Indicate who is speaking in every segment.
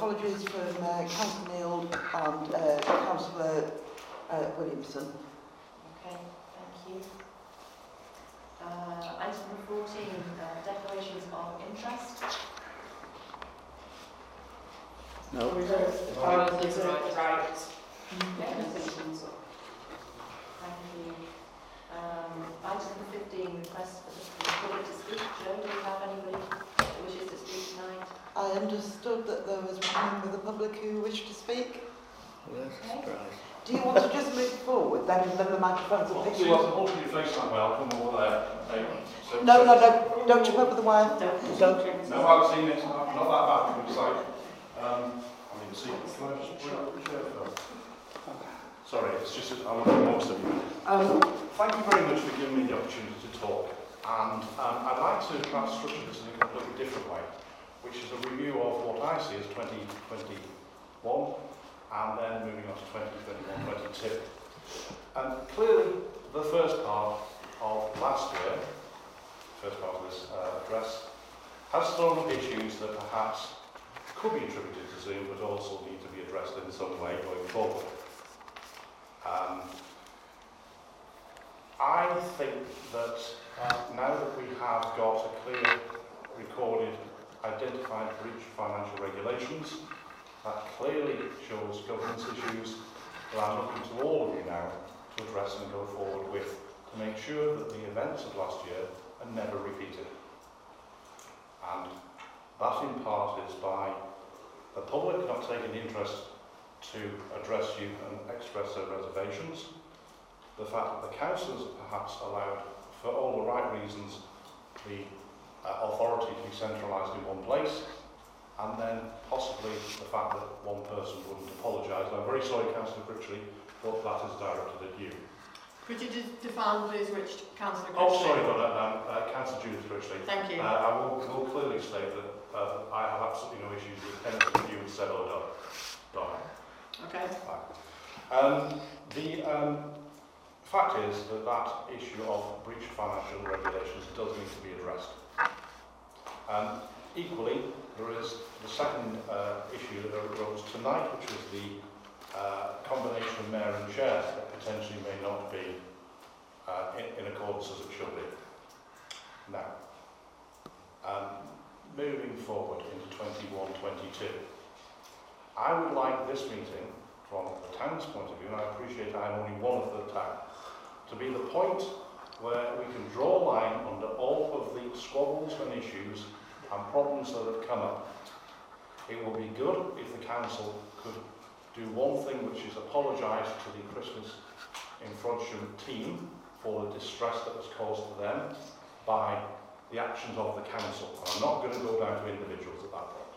Speaker 1: apologies from uh, Councillor Neil and uh, Councillor uh, Williamson.
Speaker 2: Okay, thank you. Uh, item number 14, uh, declarations of interest.
Speaker 1: No.
Speaker 3: Oh, is it right? Right.
Speaker 2: Thank you. Um, item number 15, request for the public to speak. Joe, do you have anybody who wishes to speak tonight?
Speaker 1: I understood that there was one member of the public who wished to speak.
Speaker 2: Okay.
Speaker 1: Do you want to just move forward then and then the microphones will
Speaker 4: Well,
Speaker 1: pick
Speaker 4: see,
Speaker 1: you up?
Speaker 4: hopefully your face not welcome or there. So,
Speaker 1: No, no, no, don't jump over the wire.
Speaker 3: Don't.
Speaker 1: Don't.
Speaker 4: No, I've seen it, not not that bad, it's like, um, I mean, see, can I just bring up the chair first? Sorry, it's just, that I want to most of you. Um, thank you very much for giving me the opportunity to talk. And um, I'd like to perhaps structure this in a completely different way, which is a review of what I see as 2021 and then moving on to 2021, 22. And clearly, the first part of last year, first part of this uh, address, has thrown up issues that perhaps could be attributed to Zoom, but also need to be addressed in some way going forward. Um, I think that uh, now that we have got a clear, recorded, identified breach financial regulations, that clearly shows governance issues. That I'm looking to all of you now to address and go forward with to make sure that the events of last year are never repeated. And that in part is by the public not taking interest to address you and express their reservations, the fact that the councillors perhaps allowed, for all the right reasons, the uh, authority to be centralised in one place, and then possibly the fact that one person wouldn't apologise. I'm very sorry, Councillor Critchley, but that is directed at you.
Speaker 3: Could you de- define please which councillor
Speaker 4: Oh, sorry about that, um, uh, Councillor Judith Critchley.
Speaker 3: Thank you.
Speaker 4: Uh, I will, will clearly state that uh, I have absolutely no issues with anything you have said or done. Done.
Speaker 3: Okay.
Speaker 4: Um, the um, fact is that that issue of breach of financial regulations does need to be addressed. Um, equally, there is the second uh, issue that arose tonight, which was the uh, combination of mayor and chair that potentially may not be uh, in, in accordance as it should be. Now, um, moving forward into 21-22, I would like this meeting, from the town's point of view, and I appreciate I'm only one of the town, to be the point where we can draw a line under all of the squabbles and issues and problems that have come up. It would be good if the council could do one thing, which is apologise to the Christmas in Frodsham team for the distress that was caused to them by the actions of the council. I'm not going to go down to individuals at that point.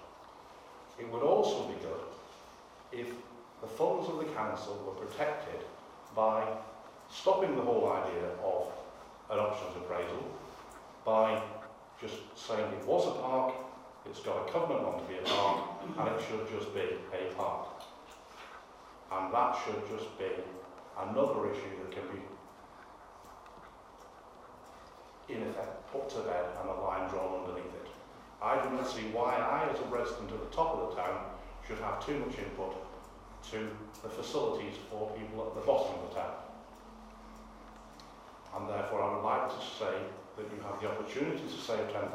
Speaker 4: It would also be good if the funds of the council were protected by stopping the whole idea of an options appraisal by just saying it was a park, it's got a covenant on to be a park, and it should just be a park. And that should just be another issue that can be, in effect, put to bed and a line drawn underneath it. I do not see why I, as a resident at the top of the town, should have too much input to the facilities for people at the bottom of the town. And therefore I would like to say that you have the opportunity to save £10,000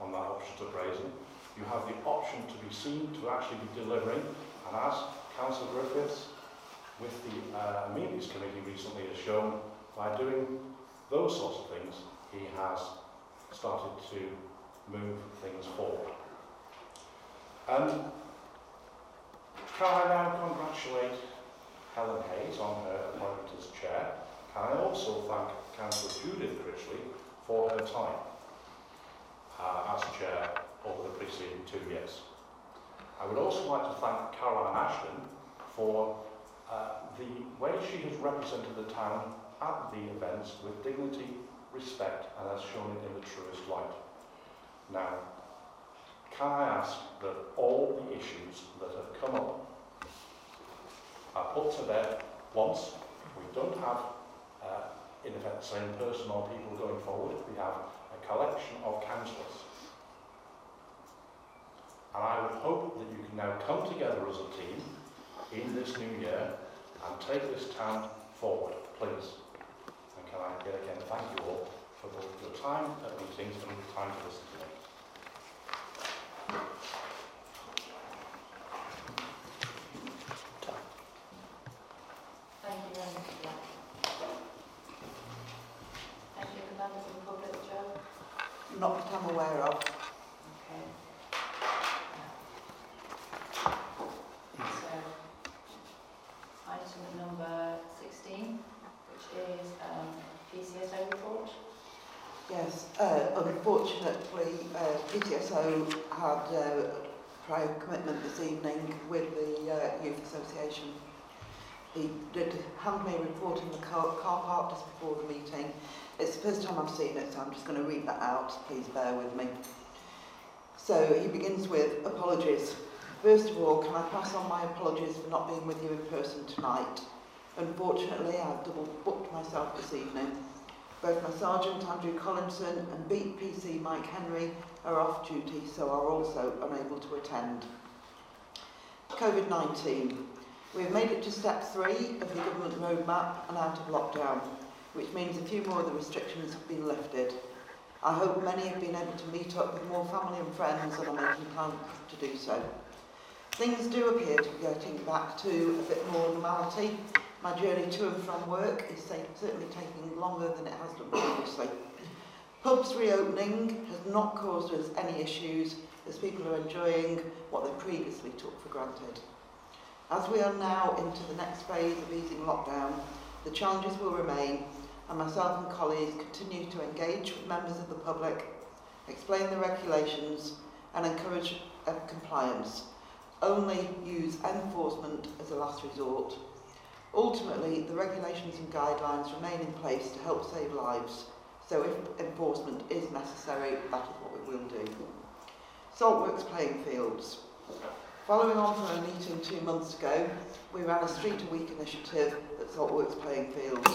Speaker 4: on that options appraisal. You have the option to be seen to actually be delivering, and as Councillor Griffiths with the uh, Amenities Committee recently has shown, by doing those sorts of things, he has started to move things forward. Um, can I now congratulate Helen Hayes on her appointment as chair? I also thank Councillor Judith Critchley for her time uh, as chair over the preceding two years. I would also like to thank Caroline Ashton for uh, the way she has represented the town at the events with dignity, respect and has shown it in the truest light. Now, can I ask that all the issues that have come up are put to bed once. We don't have, in effect, the same person or people going forward. We have a collection of councillors. And I would hope that you can now come together as a team in this new year and take this town forward, please. And can I yet again thank you all for both your time at meetings and the time to listen to me.
Speaker 2: Thank you very much for that. Any other members of the public, Joe?
Speaker 1: Not that I'm aware of.
Speaker 2: Okay. So, item number 16, which is um, PCSO report.
Speaker 1: Yes, uh, unfortunately, uh, PCSO had uh, prior commitment this evening with the uh, Youth Association. He hand me a report in the car, car park just before the meeting. It's the first time I've seen it, so I'm just going to read that out. Please bear with me. So he begins with apologies. First of all, can I pass on my apologies for not being with you in person tonight? Unfortunately, I've double booked myself this evening. Both my Sergeant Andrew Collinson and Beat PC Mike Henry are off duty, so are also unable to attend. COVID-19. We have made it to step three of the government roadmap and out of lockdown, which means a few more of the restrictions have been lifted. I hope many have been able to meet up with more family and friends and are making plans to do so. Things do appear to be getting back to a bit more normality, my journey to and from work is certainly taking longer than it has done previously. Pubs reopening has not caused us any issues as people are enjoying what they previously took for granted. As we are now into the next phase of easing lockdown, the challenges will remain and myself and colleagues continue to engage with members of the public, explain the regulations and encourage uh, compliance. Only use enforcement as a last resort. Ultimately, the regulations and guidelines remain in place to help save lives, so if enforcement is necessary, that is what we will do. Saltworks playing fields. Following on from a meeting two months ago, we ran a Street a Week initiative at Saltworks Playing Fields.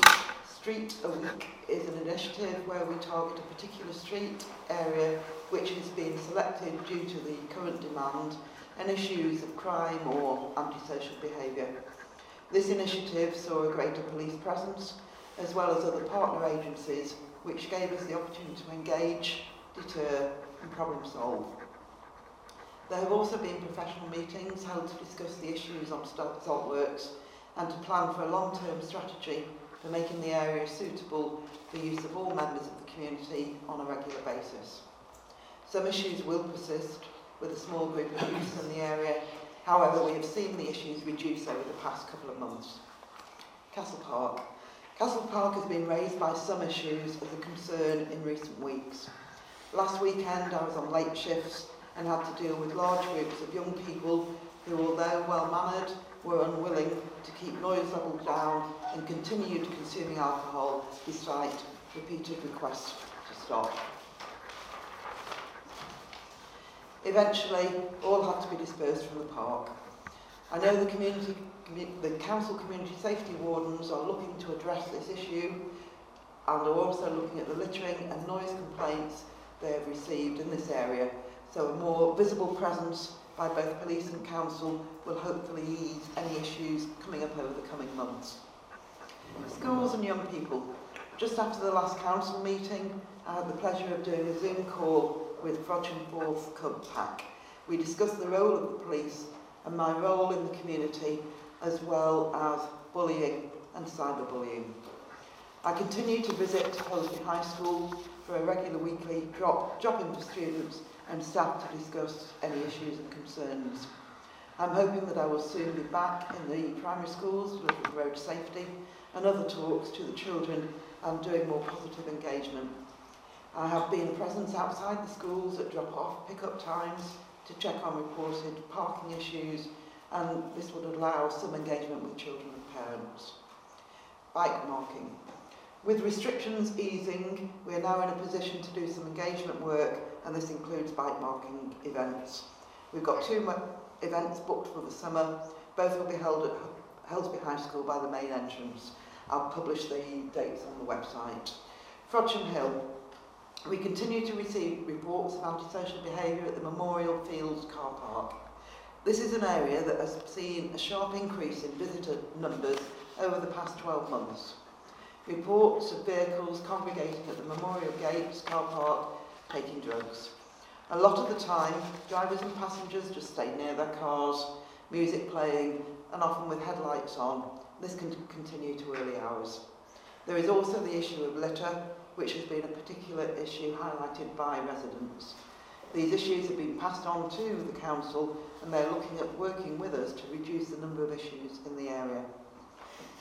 Speaker 1: Street a Week is an initiative where we target a particular street area which has been selected due to the current demand and issues of crime or antisocial behaviour. This initiative saw a greater police presence as well as other partner agencies which gave us the opportunity to engage, deter and problem solve. There have also been professional meetings held to discuss the issues on sta- saltworks and to plan for a long-term strategy for making the area suitable for use of all members of the community on a regular basis. Some issues will persist with a small group of youth in the area However, we have seen the issues reduce over the past couple of months. Castle Park. Castle Park has been raised by some issues as a concern in recent weeks. Last weekend I was on late shifts and had to deal with large groups of young people who, although well-mannered, were unwilling to keep noise levels down and continued consuming alcohol despite repeated requests to stop. Eventually, all had to be dispersed from the park. I know the community the council community safety wardens are looking to address this issue and are also looking at the littering and noise complaints they have received in this area So a more visible presence by both police and council will hopefully ease any issues coming up over the coming months. Schools and young people. Just after the last council meeting, I had the pleasure of doing a Zoom call with Frodsham Falls Cub Pack. We discussed the role of the police and my role in the community, as well as bullying and cyberbullying. I continue to visit Hosby High School for a regular weekly drop, drop-in for students and staff to discuss any issues and concerns. I'm hoping that I will soon be back in the primary schools at road safety and other talks to the children and doing more positive engagement. I have been present outside the schools at drop-off, pick-up times to check on reported parking issues and this would allow some engagement with children and parents. Bike marking. With restrictions easing, we are now in a position to do some engagement work and this includes bike marking events. We've got two events booked for the summer. Both will be held at Helsby High School by the main entrance. I'll publish the dates on the website. Frodsham Hill. We continue to receive reports of antisocial behaviour at the Memorial Fields car park. This is an area that has seen a sharp increase in visitor numbers over the past 12 months. Reports of vehicles congregating at the Memorial Gates car park taking drugs. A lot of the time, drivers and passengers just stay near their cars, music playing, and often with headlights on. This can continue to early hours. There is also the issue of litter, which has been a particular issue highlighted by residents. These issues have been passed on to the council and they're looking at working with us to reduce the number of issues in the area.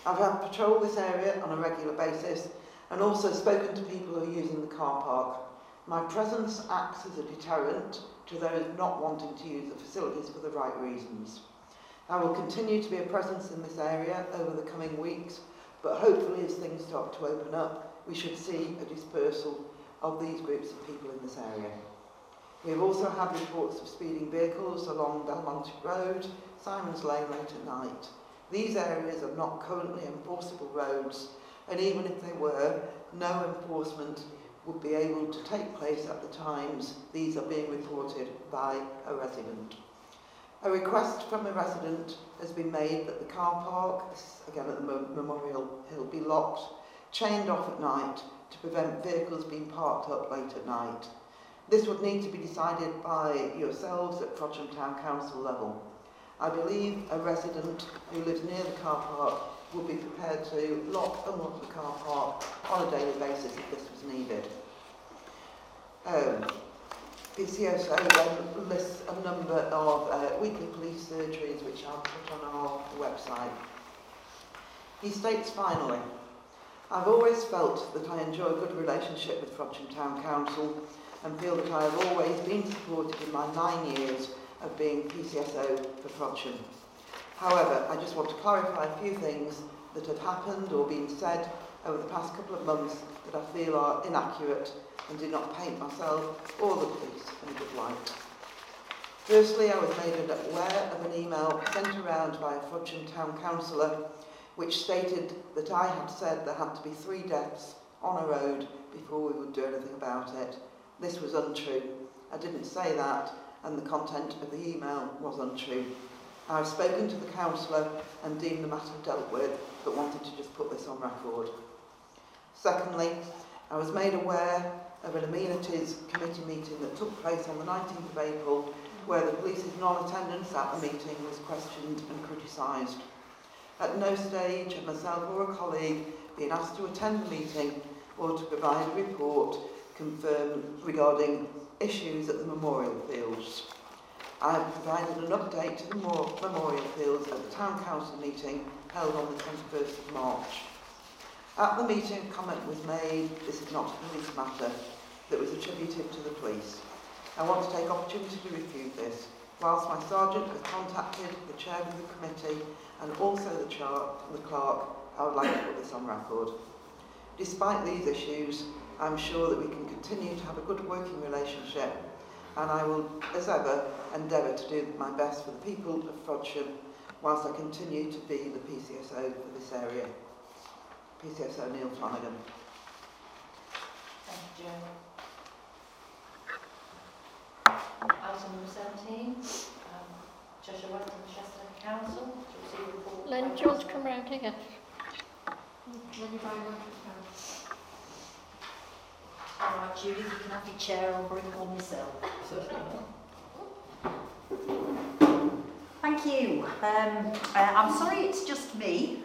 Speaker 1: I've had patrolled this area on a regular basis and also spoken to people who are using the car park. My presence acts as a deterrent to those not wanting to use the facilities for the right reasons. I will continue to be a presence in this area over the coming weeks, but hopefully as things start to open up, we should see a dispersal of these groups of people in this area. We have also had reports of speeding vehicles along Belmonte Road, Simon's Lane late at night. These areas are not currently enforceable roads, and even if they were, no enforcement would be able to take place at the times these are being reported by a resident. A request from a resident has been made that the car park, this again at the Memorial Hill, be locked, chained off at night to prevent vehicles being parked up late at night. This would need to be decided by yourselves at Frodsham Town Council level. I believe a resident who lives near the car park would be prepared to lock and unlock the car park on a daily basis if this was needed. Um, PCSO then lists a number of uh, weekly police surgeries which I'll put on our website. He states finally, I've always felt that I enjoy a good relationship with Frodsham Town Council and feel that I have always been supported in my nine years of being PCSO for Frodsham. However, I just want to clarify a few things that have happened or been said over the past couple of months that I feel are inaccurate and do not paint myself or the police in a good light. Firstly, I was made aware of an email sent around by a Frodsham Town Councillor which stated that I had said there had to be three deaths on a road before we would do anything about it. This was untrue. I didn't say that, and the content of the email was untrue. I've spoken to the councillor and deemed the matter dealt with, but wanted to just put this on record. Secondly, I was made aware of an amenities committee meeting that took place on the 19th of April where the police's non-attendance at the meeting was questioned and criticised. At no stage have myself or a colleague been asked to attend the meeting or to provide a report confirmed regarding issues at the memorial fields. I have provided an update to the memorial fields at the Town Council meeting held on the 21st of March. At the meeting, comment was made, this is not a police matter, that was attributed to the police. I want to take opportunity to refute this. Whilst my sergeant has contacted the chair of the committee and also the, the clerk, I would like to put this on record. Despite these issues, I'm sure that we can continue to have a good working relationship and I will, as ever, endeavour to do my best for the people of Frodsham whilst I continue to be the PCSO for this area. PCSO Neil Flanagan.
Speaker 2: Thank you, Joe. Item number 17, um, Cheshire West and Chester Council to receive report.
Speaker 5: Len, do you want to come round here?
Speaker 3: When you buy one,
Speaker 6: All right, Judy, you can have your chair, I'll bring one myself. Thank you. Um, uh, I'm sorry it's just me,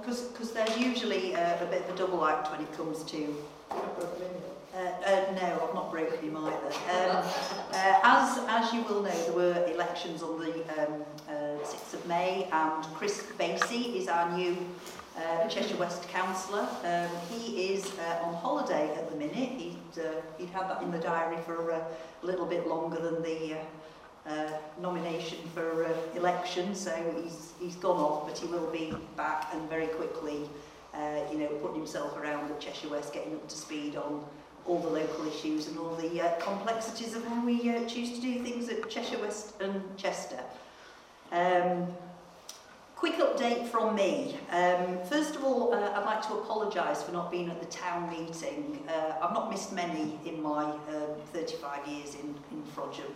Speaker 6: because um, they're usually uh, a bit of a double act when it comes to... Uh, uh, no, I've not broken him either. Um, uh, as, as you will know, there were elections on the um, uh, 6th of May, and Chris Basie is our new uh, Cheshire West councillor. Um, he is uh, on holiday at the minute. He'd, uh, he'd had that in the diary for uh, a little bit longer than the uh, uh, nomination for uh, election, so he's, he's gone off, but he will be back and very quickly, uh, you know, putting himself around at Cheshire West, getting up to speed on all the local issues and all the uh, complexities of when we uh, choose to do things at Cheshire West and Chester. Um, Quick update from me. Um, first of all, uh, I'd like to apologise for not being at the town meeting. Uh, I've not missed many in my um, 35 years in, in Frodsham,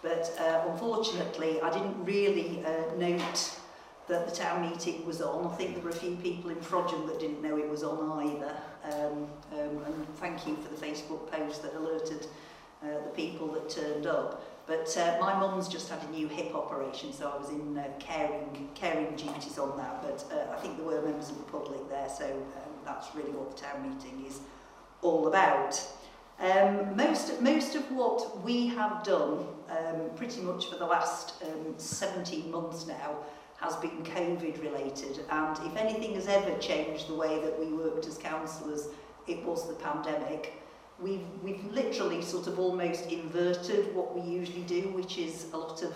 Speaker 6: but uh, unfortunately I didn't really uh, note that the town meeting was on. I think there were a few people in Frodsham that didn't know it was on either. Um, um, and thank you for the Facebook post that alerted uh, the people that turned up. But uh, my mum's just had a new hip operation, so I was in uh, caring, caring duties on that. But uh, I think there were members of the public there, so um, that's really what the town meeting is all about. Um, most, most of what we have done, um, pretty much for the last um, 17 months now, has been COVID related. And if anything has ever changed the way that we worked as councillors, it was the pandemic we've, we've literally sort of almost inverted what we usually do, which is a lot of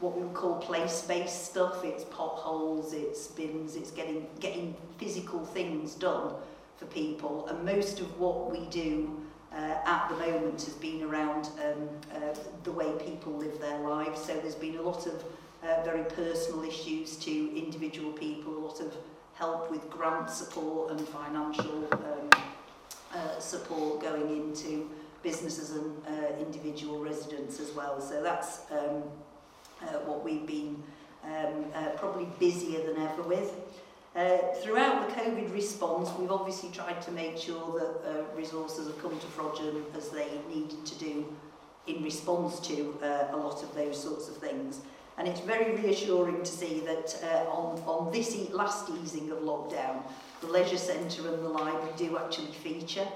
Speaker 6: what we would call place-based stuff. It's potholes, it's bins, it's getting, getting physical things done for people. And most of what we do uh, at the moment has been around um, uh, the way people live their lives. So there's been a lot of uh, very personal issues to individual people, a lot of help with grant support and financial um, uh, support going into businesses and uh, individual residents as well. So that's um, uh, what we've been um, uh, probably busier than ever with. Uh, throughout the COVID response, we've obviously tried to make sure that uh, resources have come to Frodsham as they needed to do in response to uh, a lot of those sorts of things. And it's very reassuring to see that uh, on, on this e last easing of lockdown, the leisure centre and the library do actually feature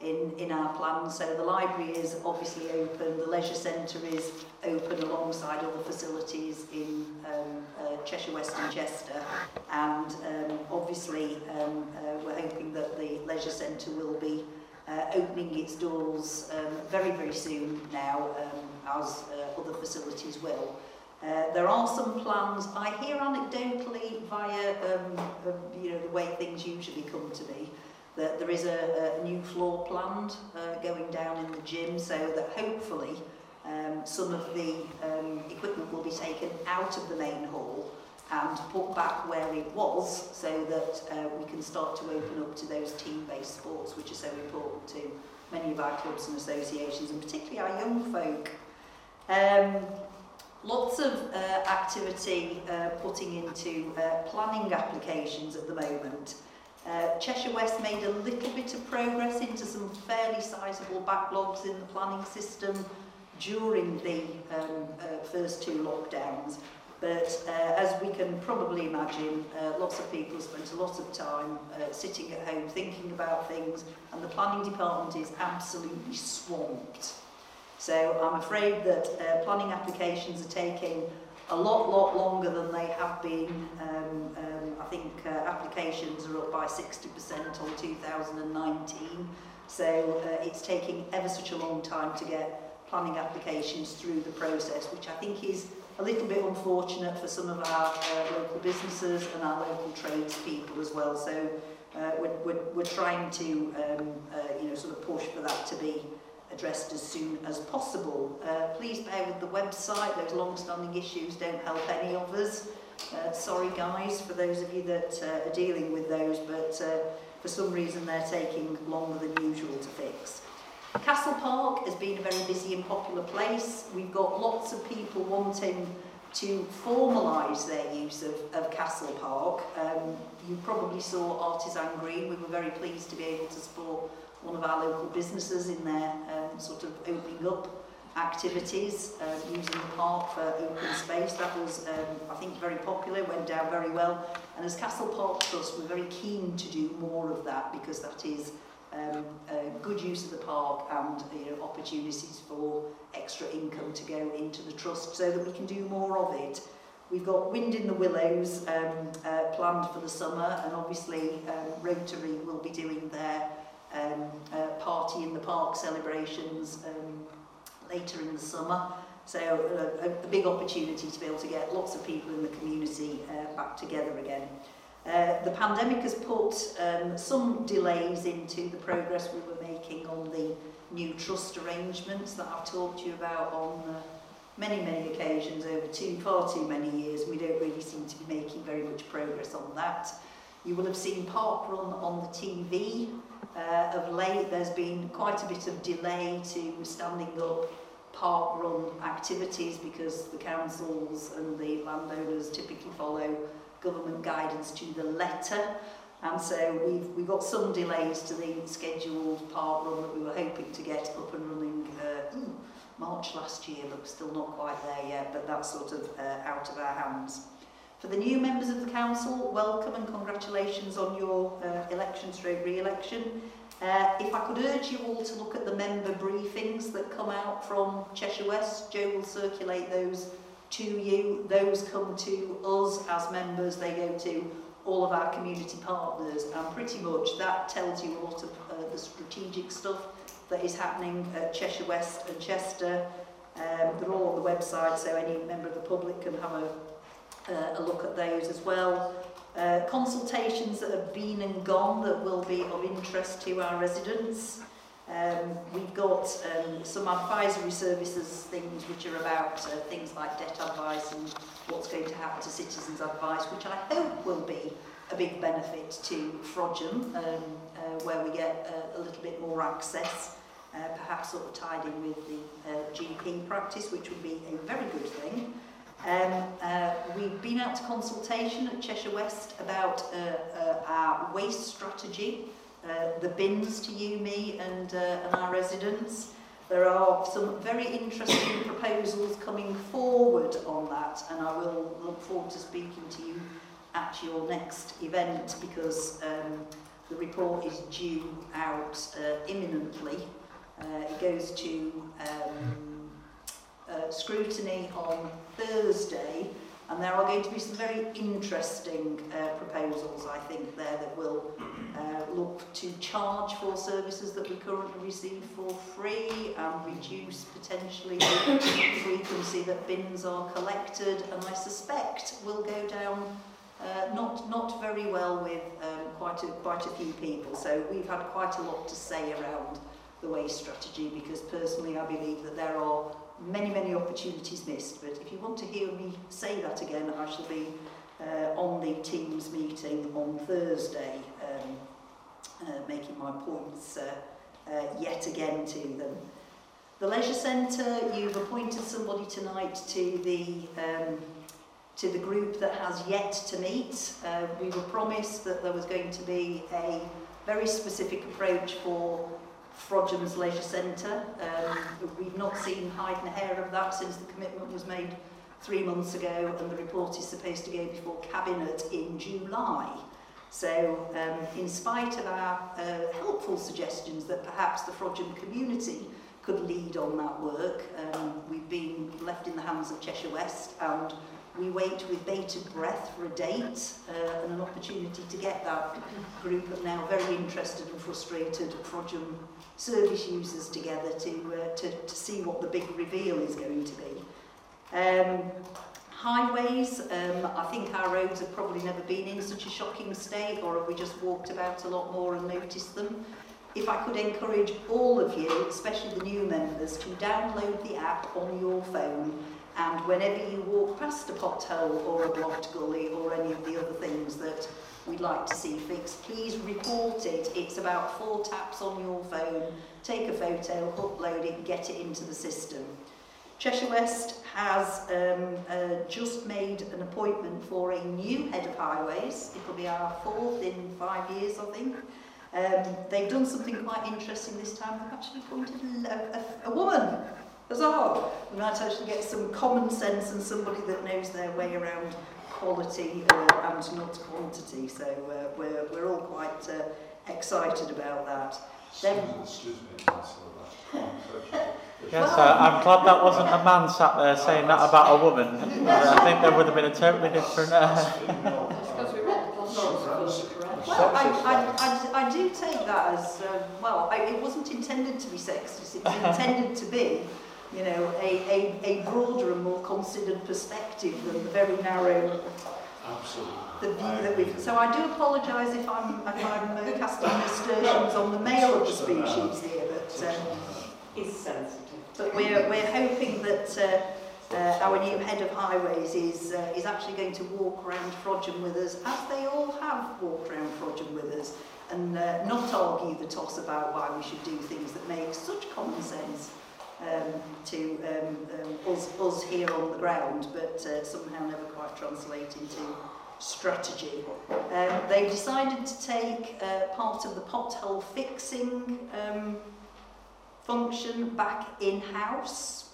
Speaker 6: in, in our plan. So the library is obviously open, the leisure centre is open alongside other facilities in um, uh, Cheshire West and Chester. And um, obviously um, uh, we're hoping that the leisure centre will be uh, opening its doors um, very, very soon now, um, as uh, other facilities will. Uh, there are some plans, I hear anecdotally via um, um, you know, the way things usually come to me, that there is a, a new floor planned uh, going down in the gym so that hopefully um, some of the um, equipment will be taken out of the main hall and put back where it was so that uh, we can start to open up to those team-based sports which are so important to many of our clubs and associations and particularly our young folk. Um, Lots of uh, activity uh, putting into uh, planning applications at the moment. Uh, Cheshire West made a little bit of progress into some fairly sizable backlogs in the planning system during the um, uh, first two lockdowns. But uh, as we can probably imagine, uh, lots of people spent a lot of time uh, sitting at home thinking about things and the planning department is absolutely swamped. So I'm afraid that uh, planning applications are taking a lot, lot longer than they have been. Um, um, I think uh, applications are up by 60% on 2019. So uh, it's taking ever such a long time to get planning applications through the process, which I think is a little bit unfortunate for some of our uh, local businesses and our local tradespeople as well. So uh, we're, we're, we're trying to um, uh, you know, sort of push for that to be addressed as soon as possible. Uh, please bear with the website, those long-standing issues don't help any of us. Uh, sorry guys for those of you that uh, are dealing with those, but uh, for some reason they're taking longer than usual to fix. Castle Park has been a very busy and popular place. We've got lots of people wanting to formalise their use of, of Castle Park. Um, you probably saw Artisan Green. We were very pleased to be able to support one of our local businesses in their um, sort of opening up activities, uh, using the park for open space. That was, um, I think, very popular, went down very well. And as Castle Park Trust, we're very keen to do more of that because that is um, a good use of the park and you know, opportunities for extra income to go into the trust so that we can do more of it. We've got Wind in the Willows um, uh, planned for the summer and obviously um, Rotary will be doing their um, uh, party in the park celebrations um, later in the summer. So uh, a, a big opportunity to be able to get lots of people in the community uh, back together again. Uh, the pandemic has put um, some delays into the progress we were making on the new trust arrangements that I've talked to you about on uh, many, many occasions over too, far too many years. We don't really seem to be making very much progress on that. You will have seen Park Run on the TV Uh, of late, there's been quite a bit of delay to standing up park run activities because the councils and the landowners typically follow government guidance to the letter. And so we've, we've got some delays to the scheduled park run that we were hoping to get up and running uh, March last year, but still not quite there yet, but that's sort of uh, out of our hands. For the new members of the council, welcome and congratulations on your uh, election stroke re-election. Uh, if I could urge you all to look at the member briefings that come out from Cheshire West, Joe will circulate those to you. Those come to us as members, they go to all of our community partners and pretty much that tells you a lot of uh, the strategic stuff that is happening at Cheshire West and Chester. Um, they're all on the website so any member of the public can have a, uh, a look at those as well. Uh, consultations that have been and gone that will be of interest to our residents. Um, we've got um, some advisory services things which are about uh, things like debt advice and what's going to happen to citizens advice, which I hope will be a big benefit to Frodsham, um, uh, where we get uh, a little bit more access, uh, perhaps sort of tied in with the uh, GP practice, which would be a very good thing. Um, uh, we've been out to consultation at Cheshire West about uh, uh, our waste strategy, uh, the bins to you, me and, uh, and our residents. There are some very interesting proposals coming forward on that and I will look forward to speaking to you at your next event because um, the report is due out uh, imminently. Uh, it goes to um, uh, scrutiny on Thursday and there are going to be some very interesting uh, proposals I think there that will uh, look to charge for services that we currently receive for free and reduce potentially the frequency that bins are collected and I suspect will go down uh, not not very well with um, quite a quite a few people. So we've had quite a lot to say around the waste strategy because personally I believe that there are many, many opportunities missed. But if you want to hear me say that again, I shall be uh, on the Teams meeting on Thursday, um, uh, making my points uh, uh, yet again to them. The Leisure Centre, you've appointed somebody tonight to the um, to the group that has yet to meet. Uh, we were promised that there was going to be a very specific approach for Frodham's Leisure Centre. Um, we've not seen hide and hair of that since the commitment was made three months ago and the report is supposed to go before Cabinet in July. So um, in spite of our uh, helpful suggestions that perhaps the Frodham community could lead on that work, um, we've been left in the hands of Cheshire West and we wait with bated breath for a date uh, and an opportunity to get that group of now very interested and frustrated Frodsham service users together to, uh, to, to see what the big reveal is going to be. Um, highways, um, I think our roads have probably never been in such a shocking state or have we just walked about a lot more and noticed them. If I could encourage all of you, especially the new members, to download the app on your phone And whenever you walk past a pothole or a blocked gully or any of the other things that we'd like to see fixed, please report it. It's about four taps on your phone. Take a photo, upload it, get it into the system. Cheshire West has um, uh, just made an appointment for a new head of highways. It'll be our fourth in five years, I think. Um, they've done something quite interesting this time. They've actually appointed a, a, a woman as oh, we might actually get some common sense and somebody that knows their way around quality uh, and not quantity. So uh, we're, we're all quite uh, excited about that. Then,
Speaker 5: excuse me,
Speaker 7: Yes, I, I'm glad that wasn't a man sat there saying that about a woman. I think there would have been a totally different... Uh,
Speaker 3: uh
Speaker 6: Well, I, I, I, I do take that as, um, well, I, it wasn't intended to be sexist, it was intended to be you know, a, a, a broader and more considered perspective than the very narrow
Speaker 5: Absolutely.
Speaker 6: the view that we've... So I do apologise if I'm, if I'm uh, casting aspersions on the male of the species here, but, um,
Speaker 2: Is sensitive.
Speaker 6: but we're, we're hoping that uh, uh, our new head of highways is, uh, is actually going to walk around Frodsham with us, as they all have walked around Frodsham with us, and uh, not argue the toss about why we should do things that make such common sense um, to um, um, us, us here on the ground, but uh, somehow never quite translate into strategy. Um, they decided to take uh, part of the pothole fixing um, function back in-house.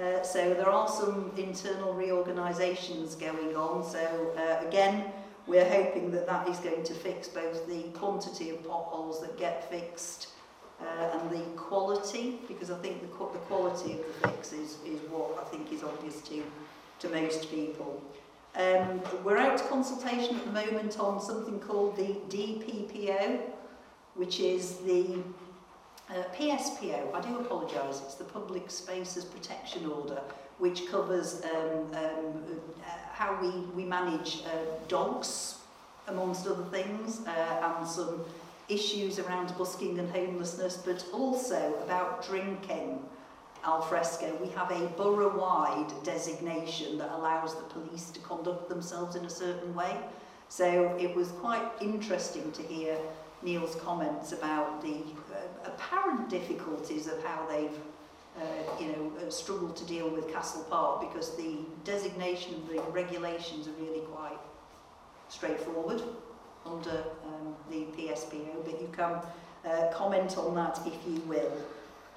Speaker 6: Uh, so there are some internal reorganisations going on. So uh, again, we're hoping that that is going to fix both the quantity of potholes that get fixed uh, and the quality, because I think the, the quality of the fix is, is what I think is obvious to, to most people. Um, we're out to consultation at the moment on something called the DPPO, which is the uh, PSPO. I do apologise, it's the Public Spaces Protection Order, which covers um, um, uh, how we, we manage uh, dogs, amongst other things, uh, and some issues around busking and homelessness, but also about drinking al fresco. We have a borough-wide designation that allows the police to conduct themselves in a certain way. So it was quite interesting to hear Neil's comments about the uh, apparent difficulties of how they've uh, you know, uh, struggled to deal with Castle Park because the designation of the regulations are really quite straightforward under um, the PSPO, but you can uh, comment on that if you will.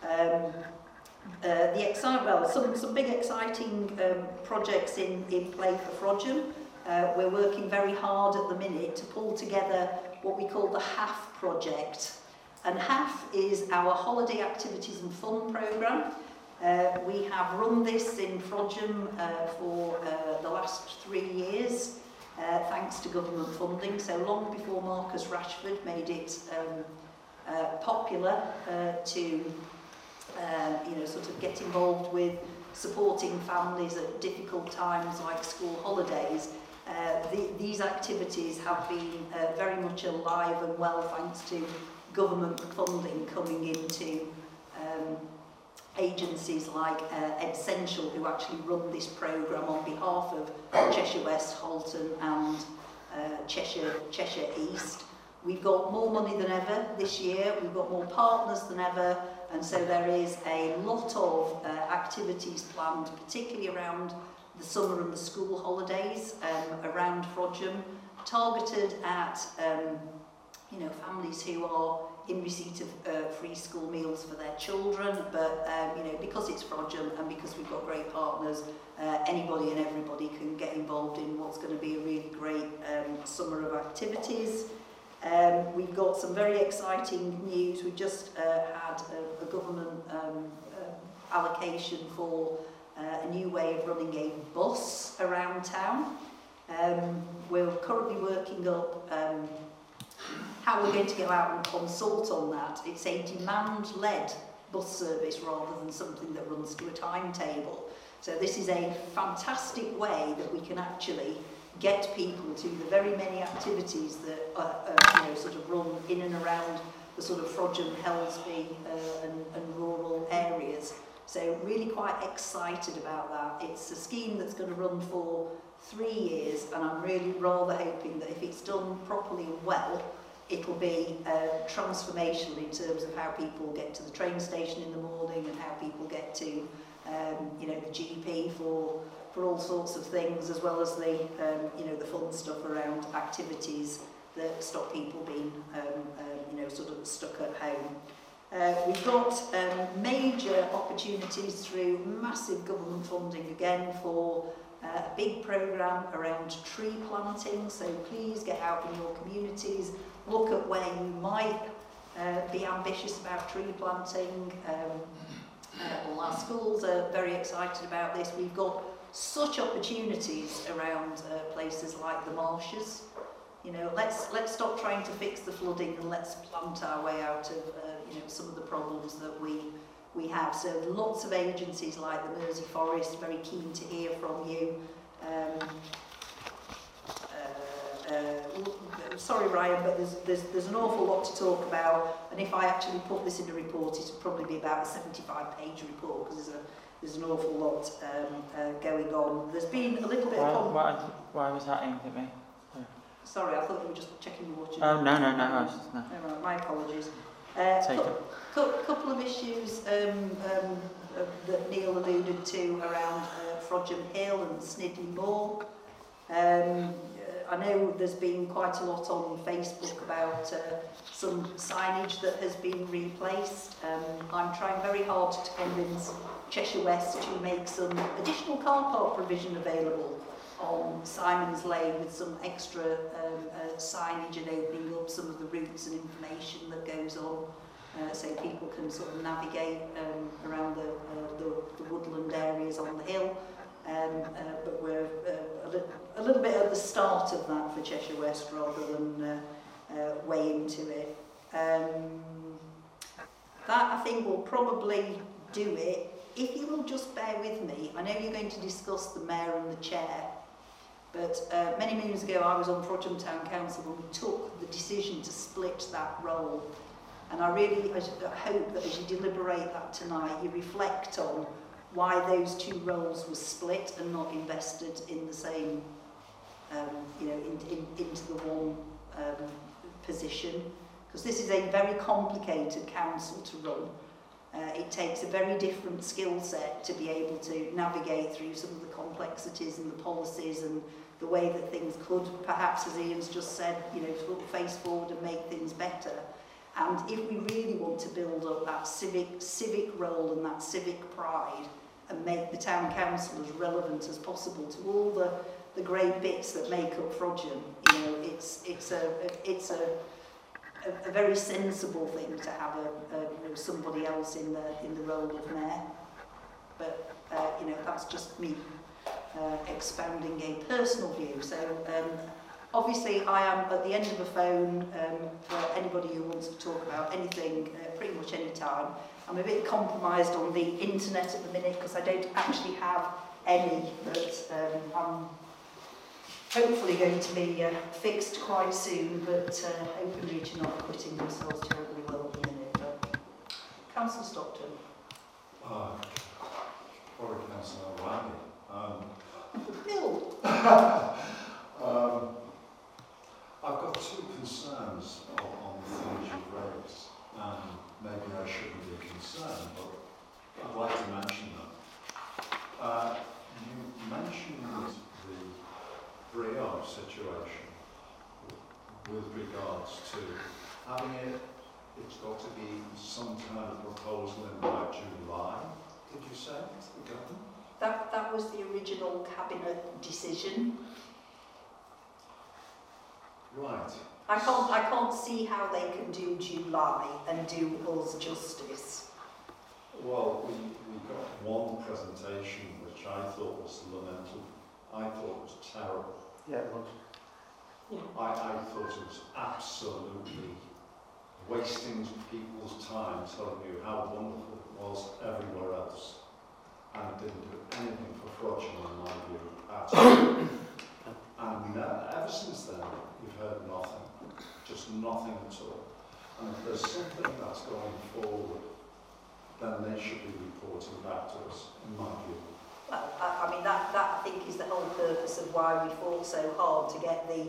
Speaker 6: Um, uh, the excite well, some, some big exciting um, projects in, in play for Frodsham. Uh, we're working very hard at the minute to pull together what we call the HAF project. And HAF is our holiday activities and fun programme. Uh, we have run this in Frodsham uh, for uh, the last three years. uh, thanks to government funding. So long before Marcus Rashford made it um, uh, popular uh, to um, you know, sort of get involved with supporting families at difficult times like school holidays, uh, the, these activities have been uh, very much alive and well thanks to government funding coming into um, agencies like uh, Essential who actually run this program on behalf of Cheshire West, Halton and uh, Cheshire, Cheshire East. We've got more money than ever this year, we've got more partners than ever, and so there is a lot of uh, activities planned, particularly around the summer and the school holidays um, around Frodsham, targeted at um, you know, families who are in receipt of uh, free school meals for their children, but um, you know because it's fraudulent and because we've got great partners, uh, anybody and everybody can get involved in what's going to be a really great um, summer of activities. Um, we've got some very exciting news. We just uh, had a, a government um, uh, allocation for uh, a new way of running a bus around town. Um, we're currently working up um, how we're going to go out and consult on that. It's a demand-led bus service rather than something that runs to a timetable. So this is a fantastic way that we can actually get people to the very many activities that are, are you know, sort of run in and around the sort of Frodsham, Helsby uh, and, and rural areas. So really quite excited about that. It's a scheme that's going to run for three years and I'm really rather hoping that if it's done properly and well, it will be uh, transformational in terms of how people get to the train station in the morning and how people get to um, you know the GP for for all sorts of things as well as the um, you know the fun stuff around activities that stop people being um, um, you know sort of stuck at home. Uh, we've got um, major opportunities through massive government funding again for uh, a big program around tree planting so please get out in your communities look at where you might uh, be ambitious about tree planting. Um, uh, all our schools are very excited about this. We've got such opportunities around uh, places like the marshes. You know, let's let's stop trying to fix the flooding and let's plant our way out of uh, you know some of the problems that we we have. So lots of agencies like the Mersey Forest very keen to hear from you. Sorry Ryan, but there's, there's, there's an awful lot to talk about and if I actually put this in a report it would probably be about a 75 page report because there's, a, there's an awful lot um, uh, going on. There's been a little bit
Speaker 7: Why,
Speaker 6: of...
Speaker 7: why, why was that aimed at me?
Speaker 6: Sorry, I thought you were just checking your watch.
Speaker 7: Oh, no, no, no, I was just, no.
Speaker 6: Right, my apologies. Uh,
Speaker 7: Take
Speaker 6: cou- cou- couple of issues um, um, uh, that Neil alluded to around uh, Frodsham Hill and Snidley Moor. Um, I know there's been quite a lot on Facebook about uh, some signage that has been replaced. Um, I'm trying very hard to convince Cheshire West to make some additional car park provision available on Simon's Lane with some extra um, uh, signage and opening up some of the routes and information that goes on uh, so people can sort of navigate um, around the, uh, the, the woodland areas on the hill. Um, uh, but we're uh, a, li a little bit at the start of that for Cheshire West rather than uh, uh, way into it. Um, that I think will probably do it. If you will just bear with me, I know you're going to discuss the mayor and the chair, but uh, many moons ago I was on Frodsham Town Council when we took the decision to split that role. And I really I hope that as you deliberate that tonight, you reflect on why those two roles were split and not invested in the same, um, you know, in, in, into the warm um, position. Because this is a very complicated council to run. Uh, it takes a very different skill set to be able to navigate through some of the complexities and the policies and the way that things could, perhaps as Ian's just said, you know, face forward and make things better. And if we really want to build up that civic, civic role and that civic pride and make the town council as relevant as possible to all the the great bits that make up Frodsham, you know, it's, it's a, it's a, a, a very sensible thing to have a, a, you know, somebody else in the, in the role of mayor. But, uh, you know, that's just me uh, expounding a personal view. So, um, obviously, I am at the end of a phone um, for anybody who wants to talk about anything, uh, pretty much any time. I'm a bit compromised on the internet at the minute because I don't actually have any, but um, I'm hopefully going to be uh, fixed quite soon, but uh, Openreach are not quitting themselves terribly well at the minute. Councillor Stockton.
Speaker 5: Uh, Borough Councillor Riley. Um,
Speaker 6: Bill.
Speaker 5: um, I've got two concerns on, on the things you've raised. Um, maybe I shouldn't be concerned, but I'd like to mention them. Uh, you mentioned the Brio situation with regards to having it, it's got to be some kind of proposal in by July, did you say, to the government?
Speaker 6: That, that was the original cabinet decision.
Speaker 5: Right.
Speaker 6: I can't, I can't see how they can do July and do us justice.
Speaker 5: Well, we, we got one presentation which I thought was lamentable. I thought was terrible.
Speaker 7: Yeah, it was.
Speaker 5: I, I thought it was absolutely wasting people's time telling you how wonderful it was everywhere else. And it didn't do anything for Frodsham, in my view, at all. and uh, ever since then, we've heard nothing. Just nothing at all. And if there's something that's going forward, then they should be reporting back to us, in my view.
Speaker 6: Well, I, I mean, that, that I think is the whole purpose of why we fought so hard to get the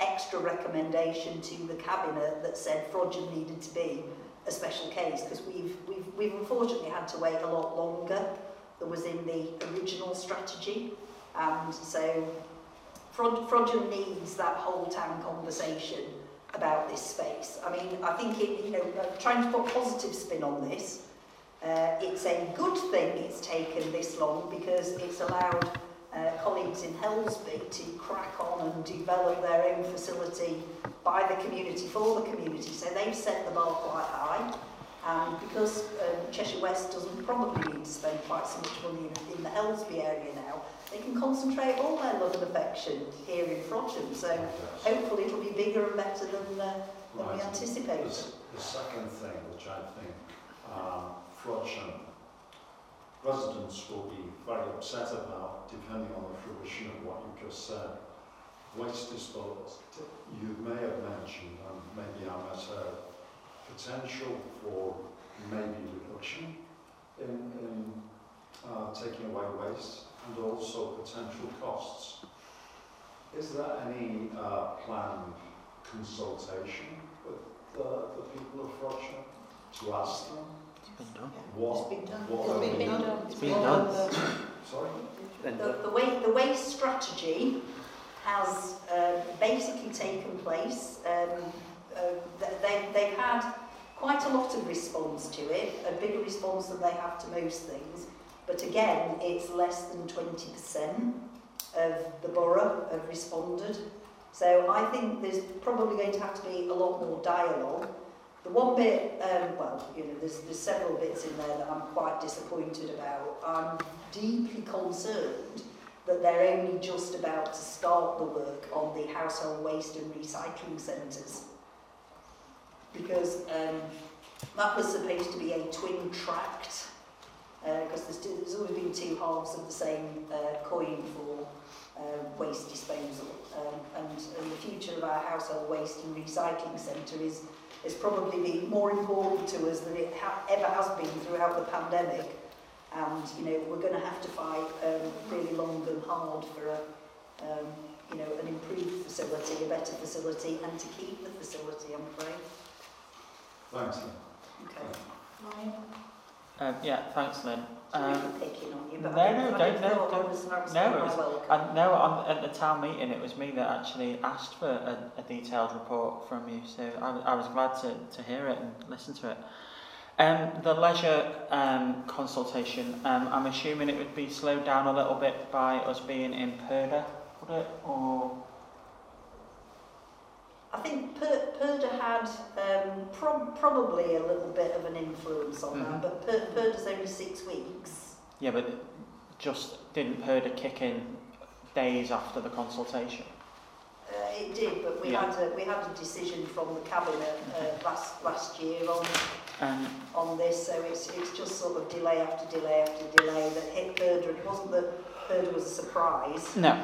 Speaker 6: extra recommendation to the cabinet that said Frodsham needed to be a special case because we've, we've, we've unfortunately had to wait a lot longer than was in the original strategy. And so Frod, needs that whole town conversation about this space. I mean, I think it, you know, trying to put positive spin on this, uh, it's a good thing it's taken this long because it's allowed uh, colleagues in Helsby to crack on and develop their own facility by the community, for the community. So they've set the bar quite high. And because um, Cheshire West doesn't probably need to spend quite so much money in, in the Helsby area now, they can concentrate all their love and affection here in Frodsham. So hopefully it'll be bigger and better than, uh, than we anticipated.
Speaker 5: The, the second thing, which I think um, Frodsham residents will be very upset about, depending on the fruition of what you just said, waste disposal. You may have mentioned, and maybe I misheard, potential for maybe reduction in, in uh, taking away waste and also potential costs. Is there any uh, planned consultation with the, the people of Frodsham to ask
Speaker 7: It's been done.
Speaker 5: what,
Speaker 1: It's been done.
Speaker 5: what
Speaker 1: It's
Speaker 5: are
Speaker 1: been
Speaker 5: the-
Speaker 1: done.
Speaker 7: It's been done.
Speaker 5: Sorry?
Speaker 6: The, the, way, the waste strategy has uh, basically taken place. Um, uh, they, they've had quite a lot of response to it, a bigger response than they have to most things. But again, it's less than 20% of the borough have responded. So I think there's probably going to have to be a lot more dialogue. The one bit, um, well, you know, there's, there's several bits in there that I'm quite disappointed about. I'm deeply concerned that they're only just about to start the work on the household waste and recycling centres. Because um, that was supposed to be a twin tract, because there's, two- there's always been two halves of the same uh, coin for uh, waste disposal. Um, and, and the future of our household waste and recycling centre is It's probably been more important to us than it ha ever has been throughout the pandemic. And, you know, we're going to have to fight um, really long and hard for a, um, you know, an improved facility, a better facility, and to keep the facility, I'm afraid.
Speaker 5: Thanks.
Speaker 6: Okay. Bye.
Speaker 7: Um, yeah, thanks, Lynn. Um,
Speaker 6: picking on you, but
Speaker 7: no,
Speaker 6: I
Speaker 7: no, don't- no, don't-
Speaker 6: was, I was
Speaker 7: no, it was-
Speaker 6: welcome.
Speaker 7: I on, at the town meeting it was me that actually asked for a, a detailed report from you, so I, I was glad to, to hear it and listen to it. Um, the leisure um, consultation, um, I'm assuming it would be slowed down a little bit by us being in purdah, would it? Or
Speaker 6: I think per, purdah had um, prob probably a little bit of an influence on
Speaker 7: Mhm.
Speaker 6: that, but per, purdah's only six weeks.
Speaker 7: yeah, but just didn't purdah kick in days after the consultation?
Speaker 6: Uh, it did, but we
Speaker 7: Yeah.
Speaker 6: had a, we had a decision from the cabinet uh, last last year on
Speaker 7: Um,
Speaker 6: on this, so it's it's just sort of delay after delay after delay that hit purdah. It wasn't that purdah was a surprise.
Speaker 7: No.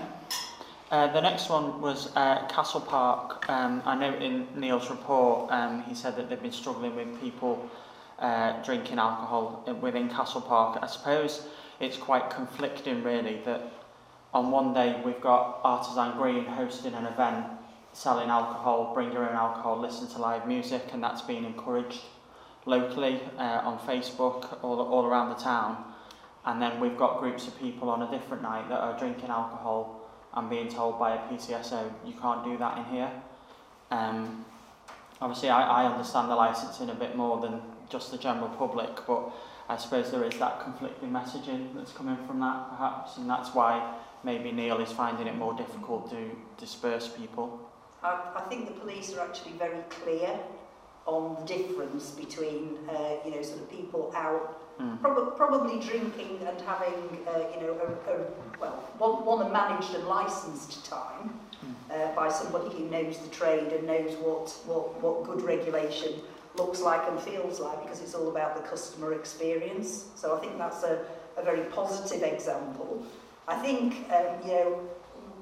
Speaker 7: Uh, the next one was uh, Castle Park. Um, I know in Neil's report um, he said that they've been struggling with people uh, drinking alcohol within Castle Park. I suppose it's quite conflicting, really, that on one day we've got Artisan Green hosting an event selling alcohol, bring your own alcohol, listen to live music, and that's being encouraged locally uh, on Facebook all, all around the town. And then we've got groups of people on a different night that are drinking alcohol and being told by a PCSO, you can't do that in here. Um, obviously, I, I understand the licensing a bit more than just the general public, but I suppose there is that conflicting messaging that's coming from that, perhaps, and that's why maybe Neil is finding it more difficult to disperse people.
Speaker 6: I, I think the police are actually very clear on the difference between uh, you know sort of people out
Speaker 7: Mm.
Speaker 6: Prob- probably drinking and having, uh, you know, a, a, well, one, one a managed and licensed time uh, by somebody who knows the trade and knows what, what, what good regulation looks like and feels like because it's all about the customer experience. So I think that's a, a very positive example. I think, um, you know,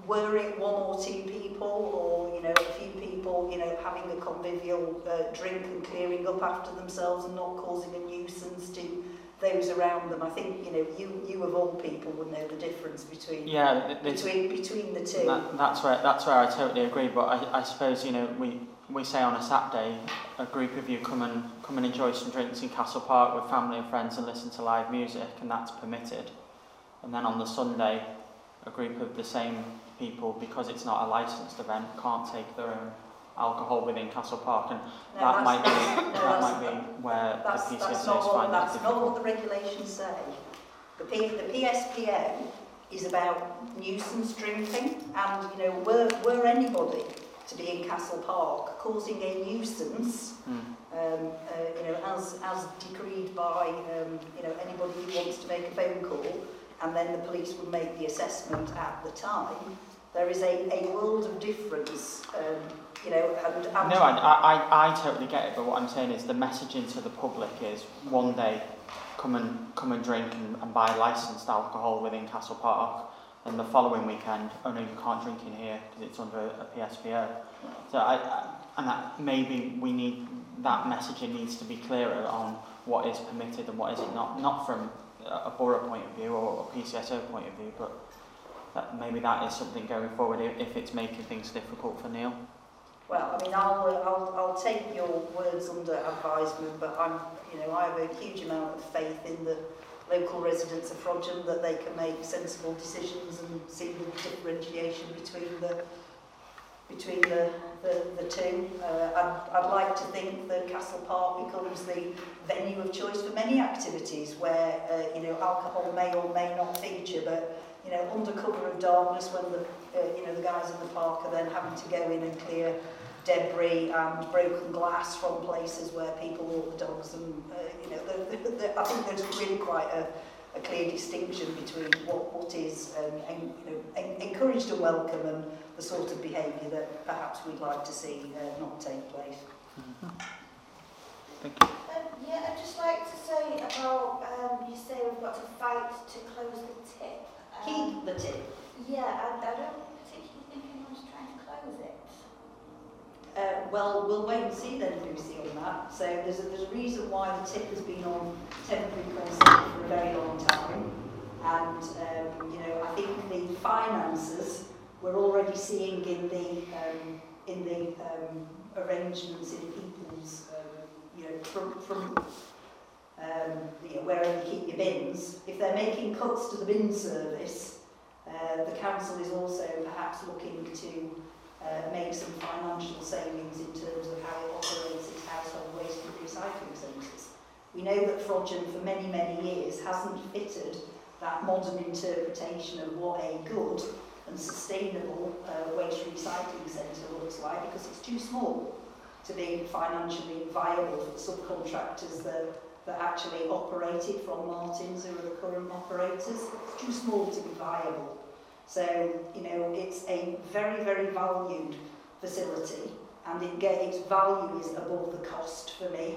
Speaker 6: were it one or two people or, you know, a few people, you know, having a convivial uh, drink and clearing up after themselves and not causing a nuisance to those around them, I think you know you you of all people would know the difference between
Speaker 7: yeah
Speaker 6: between between the two.
Speaker 7: That, that's where that's where I totally agree. But I, I suppose you know we we say on a Saturday, a group of you come and come and enjoy some drinks in Castle Park with family and friends and listen to live music, and that's permitted. And then on the Sunday, a group of the same people, because it's not a licensed event, can't take their own alcohol within Castle Park, and
Speaker 6: No,
Speaker 7: that might be
Speaker 6: no,
Speaker 7: that might be where the
Speaker 6: that's,
Speaker 7: PCSOs
Speaker 6: not what,
Speaker 7: find it
Speaker 6: that's not what the regulations say. The, P, the PSPO is about nuisance drinking and, you know, were, were anybody to be in Castle Park causing a nuisance,
Speaker 7: Mm.
Speaker 6: um, uh, you know, as, as decreed by, um, you know, anybody who wants to make a phone call and then the police would make the assessment at the time, there is a, a world of difference, um, you know, and, and
Speaker 7: No, I, I, I- totally get it, but what I'm saying is the messaging to the public is one day come and come and drink and, and buy licensed alcohol within Castle Park, and the following weekend, oh no, you can't drink in here because it's under a PSPO. So I, I and that maybe we need that messaging needs to be clearer on what is permitted and what isn't not not from a a borough point of view or a PCSO point of view, but that maybe that is something going forward if, it's making things difficult for Neil.
Speaker 6: Well, I mean, I'll, uh, I'll, I'll take your words under advisement, but I'm, you know, I have a huge amount of faith in the local residents of Frodsham that they can make sensible decisions and see the differentiation between the between the, the, the two. Uh, I'd, I'd like to think that Castle Park becomes the venue of choice for many activities where, uh, you know, alcohol may or may not feature, but, you know, under cover of darkness when the, uh, you know, the guys in the park are then having to go in and clear debris and broken glass from places where people walk the dogs and, uh, you know, the, the, the, I think there's really quite a, a clear distinction between what, what is um, en, you know, en, encouraged and welcome and the sort of behaviour that perhaps we'd like to see uh, not take place.
Speaker 7: Thank you.
Speaker 8: Um, yeah, I'd just like to say about, um, you say we've got to fight to close the tip.
Speaker 6: Keep the tip.
Speaker 8: Yeah, I, I don't particularly think anyone's trying to close it.
Speaker 6: Uh, well, we'll wait and see then, Lucy, on that. So there's a, there's a reason why the tip has been on temporary consent for a very long time. And, um, you know, I think the finances we're already seeing in the, um, in the um, arrangements in people's, um, you know, from, from um, wherever you keep your bins, if they're making cuts to the bin service, uh, the council is also perhaps looking to uh, make some financial savings in terms of how it operates its household waste and recycling centres. We know that Frodsham for many, many years hasn't fitted that modern interpretation of what a good and sustainable uh, waste recycling centre looks like because it's too small to be financially viable for subcontractors that, that actually operated from Martins, who are the current operators, it's too small to be viable. So, you know, it's a very, very valued facility and it get, its value is above the cost for me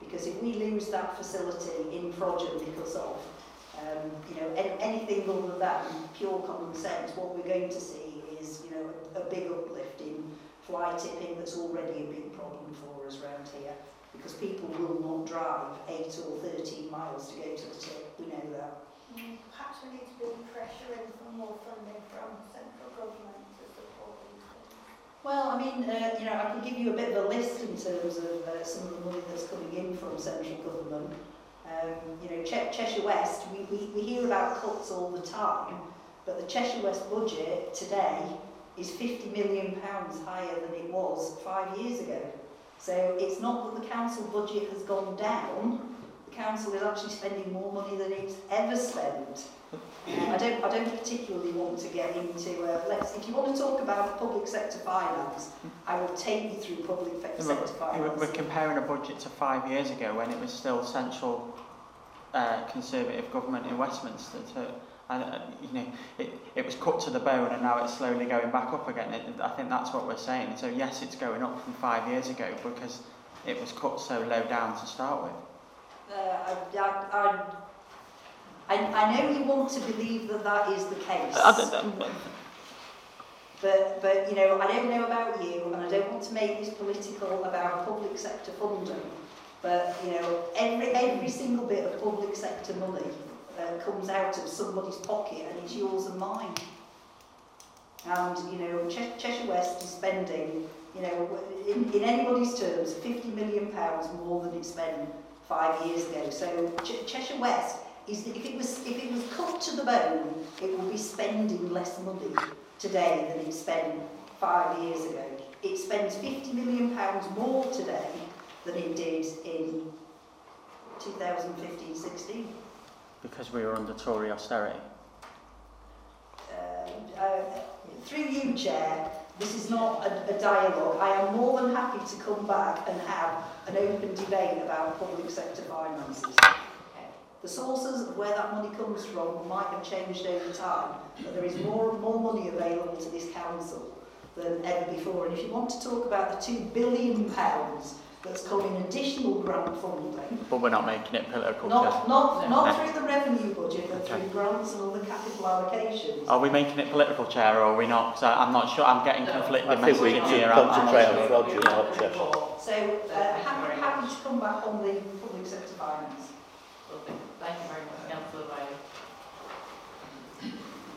Speaker 6: because if we lose that facility in Prodgen because of um, you know, any, anything other than pure common sense, what we're going to see is, you know, a, a big uplift in fly tipping that's already a big problem for us around here. Because people will not drive 8 or 13 miles to go to the tip, we know that.
Speaker 8: Mm, perhaps we need to be pressuring for more funding from central government to support these things.
Speaker 6: Well, I mean, uh, you know, I could give you a bit of a list in terms of uh, some of the money that's coming in from central government. Um, you know, Ch Cheshire West, we, we, we hear about cuts all the time, but the Cheshire West budget today is 50 million pounds higher than it was five years ago. So it's not that the council budget has gone down, the council is actually spending more money than it's ever spent. Uh, I don't, I don't particularly want to get into, uh, let's, if you want to talk about public sector finance, I will take you through public sector
Speaker 7: We're,
Speaker 6: finance.
Speaker 7: we're comparing a budget to five years ago when it was still central uh, Conservative government in Westminster. And, uh, you know, it, it was cut to the bone and now it's slowly going back up again. It, I think that's what we're saying. So yes, it's going up from five years ago because it was cut so low down to start with.
Speaker 6: Uh, I, I, I, I know you want to believe that that is the case.
Speaker 7: I don't- don't-
Speaker 6: But, but, you know, I don't know about you, and I don't want to make this political about public sector funding, but, you know, every, every single bit of public sector money uh, comes out of somebody's pocket and it's yours and mine. And, you know, che Cheshire West is spending, you know, in, in anybody's terms, 50 million pounds more than it spent five years ago. So che Cheshire West is that if it was if it was cut to the bone, it would be spending less money today than it spent five years ago. It spends 50 million pounds more today than it did in 2015-16
Speaker 7: because we were under Tory austerity?
Speaker 6: Uh, uh, through you, Chair, this is not a, a dialogue. I am more than happy to come back and have an open debate about public sector finances. The sources of where that money comes from might have changed over time, but there is more and more money available to this council than ever before. And if you want to talk about the £2 billion pounds that's come in additional grant funding,
Speaker 7: But we're not making it political.
Speaker 6: not, not, not
Speaker 7: No.
Speaker 6: through the revenue budget, but
Speaker 7: Okay.
Speaker 6: through grants and other capital allocations.
Speaker 7: Are we making it political, Chair, or are we not? 'Cause I, I'm not sure. I'm getting conflicting
Speaker 9: I think we
Speaker 7: messages
Speaker 9: should
Speaker 7: here. I'm- I'm
Speaker 9: concentrate on
Speaker 7: sure.
Speaker 9: Roger, not Cheshire.
Speaker 6: So, uh, happy, happy to come back on the public sector finance.
Speaker 2: Lovely. Thank you very much, Councillor Riley.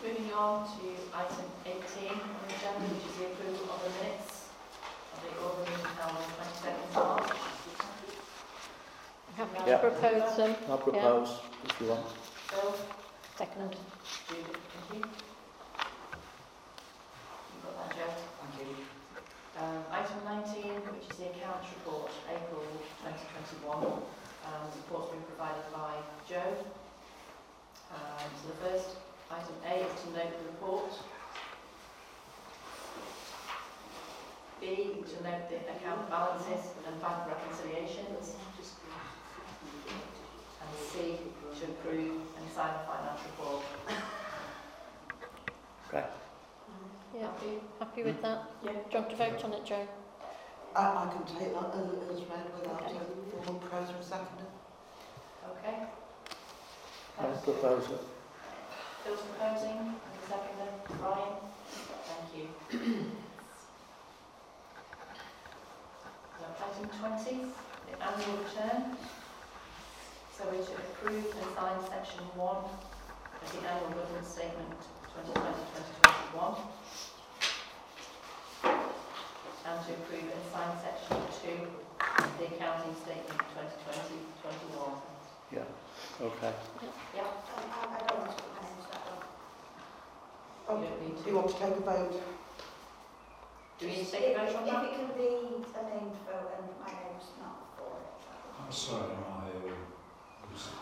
Speaker 2: Moving on to item 18 on the agenda, which is the approval of the minutes of the
Speaker 3: to propose them.
Speaker 9: I'll propose, if you want.
Speaker 2: Bill,
Speaker 3: Second.
Speaker 2: Judith, thank you. You've got that, Joe?
Speaker 1: Thank you.
Speaker 2: Um, item 19, which is the accounts report, April 2021. Um, the report's been provided by Joe. Um, so the first item A is to note the report. B, to note the account balances and bank reconciliations. And C, to approve and sign the financial report.
Speaker 9: Okay.
Speaker 3: Yeah,
Speaker 2: Happy?
Speaker 3: happy with that? Mm.
Speaker 2: Yeah.
Speaker 3: Do you want to vote on it, Joe?
Speaker 1: I, I can take that as, as read without
Speaker 3: Okay.
Speaker 1: a formal proposer and seconder.
Speaker 2: Okay.
Speaker 9: I'll propose it.
Speaker 2: Bill's proposing, and the seconder, Ryan. Thank you. So item 20, the annual return. So we should approve and sign section 1 of the annual government statement 2020-2021. And to approve and sign section 2 of the accounting statement 2020-21.
Speaker 9: Okay.
Speaker 2: Yeah,
Speaker 8: I, I I don't want to put my name to that one.
Speaker 1: Oh,
Speaker 2: you don't need
Speaker 1: Do
Speaker 2: to.
Speaker 1: you want to take a vote?
Speaker 2: Do we need to take a vote on
Speaker 8: If
Speaker 2: that?
Speaker 8: it can be a named vote and my name's not for it.
Speaker 5: I'm sorry, I, was, uh,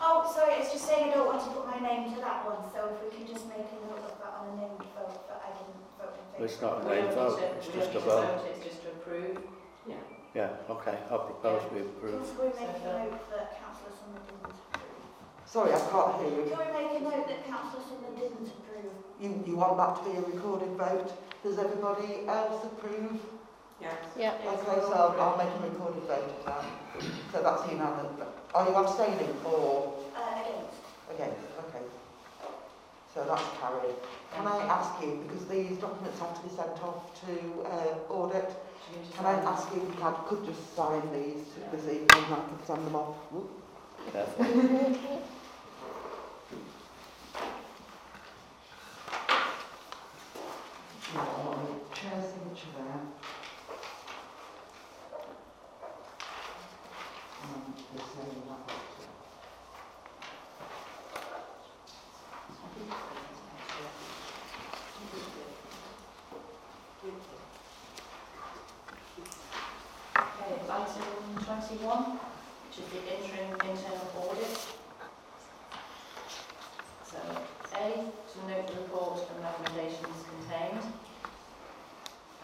Speaker 8: Oh, sorry, it's just saying I don't want to put my name to that one, so if we can just make a note of that on a named vote, but I didn't vote in
Speaker 9: Well, It's not a
Speaker 2: We
Speaker 9: name
Speaker 2: don't
Speaker 9: vote,
Speaker 2: need to-
Speaker 9: it's
Speaker 2: we
Speaker 9: just
Speaker 2: don't
Speaker 9: a
Speaker 2: need to
Speaker 9: vote.
Speaker 2: It's just to approve.
Speaker 9: Yeah, Yeah. okay, I'll propose we approve.
Speaker 8: Can we make a uh, note that councillor Summer didn't approve?
Speaker 1: Sorry, I can't hear you.
Speaker 8: Can we make a note that councillor Summer didn't approve?
Speaker 1: You, you want that to be a recorded vote? Does everybody else approve?
Speaker 2: Yeah.
Speaker 3: Yeah.
Speaker 1: Okay, so I'll, I'll make a recorded vote of that. So that's unanimous. Are you abstaining or
Speaker 8: Uh, against?
Speaker 1: against? Okay. So that's carried. Can I ask you, because these documents have to be sent off to uh, audit, can I ask you if you had, could just sign these this evening and I could send them off? Whoop.
Speaker 9: Careful.
Speaker 1: No, I want the chair signature there. And the same that.
Speaker 2: Okay, item 21, which is the interim internal audit. So, A, to note the report and recommendations contained.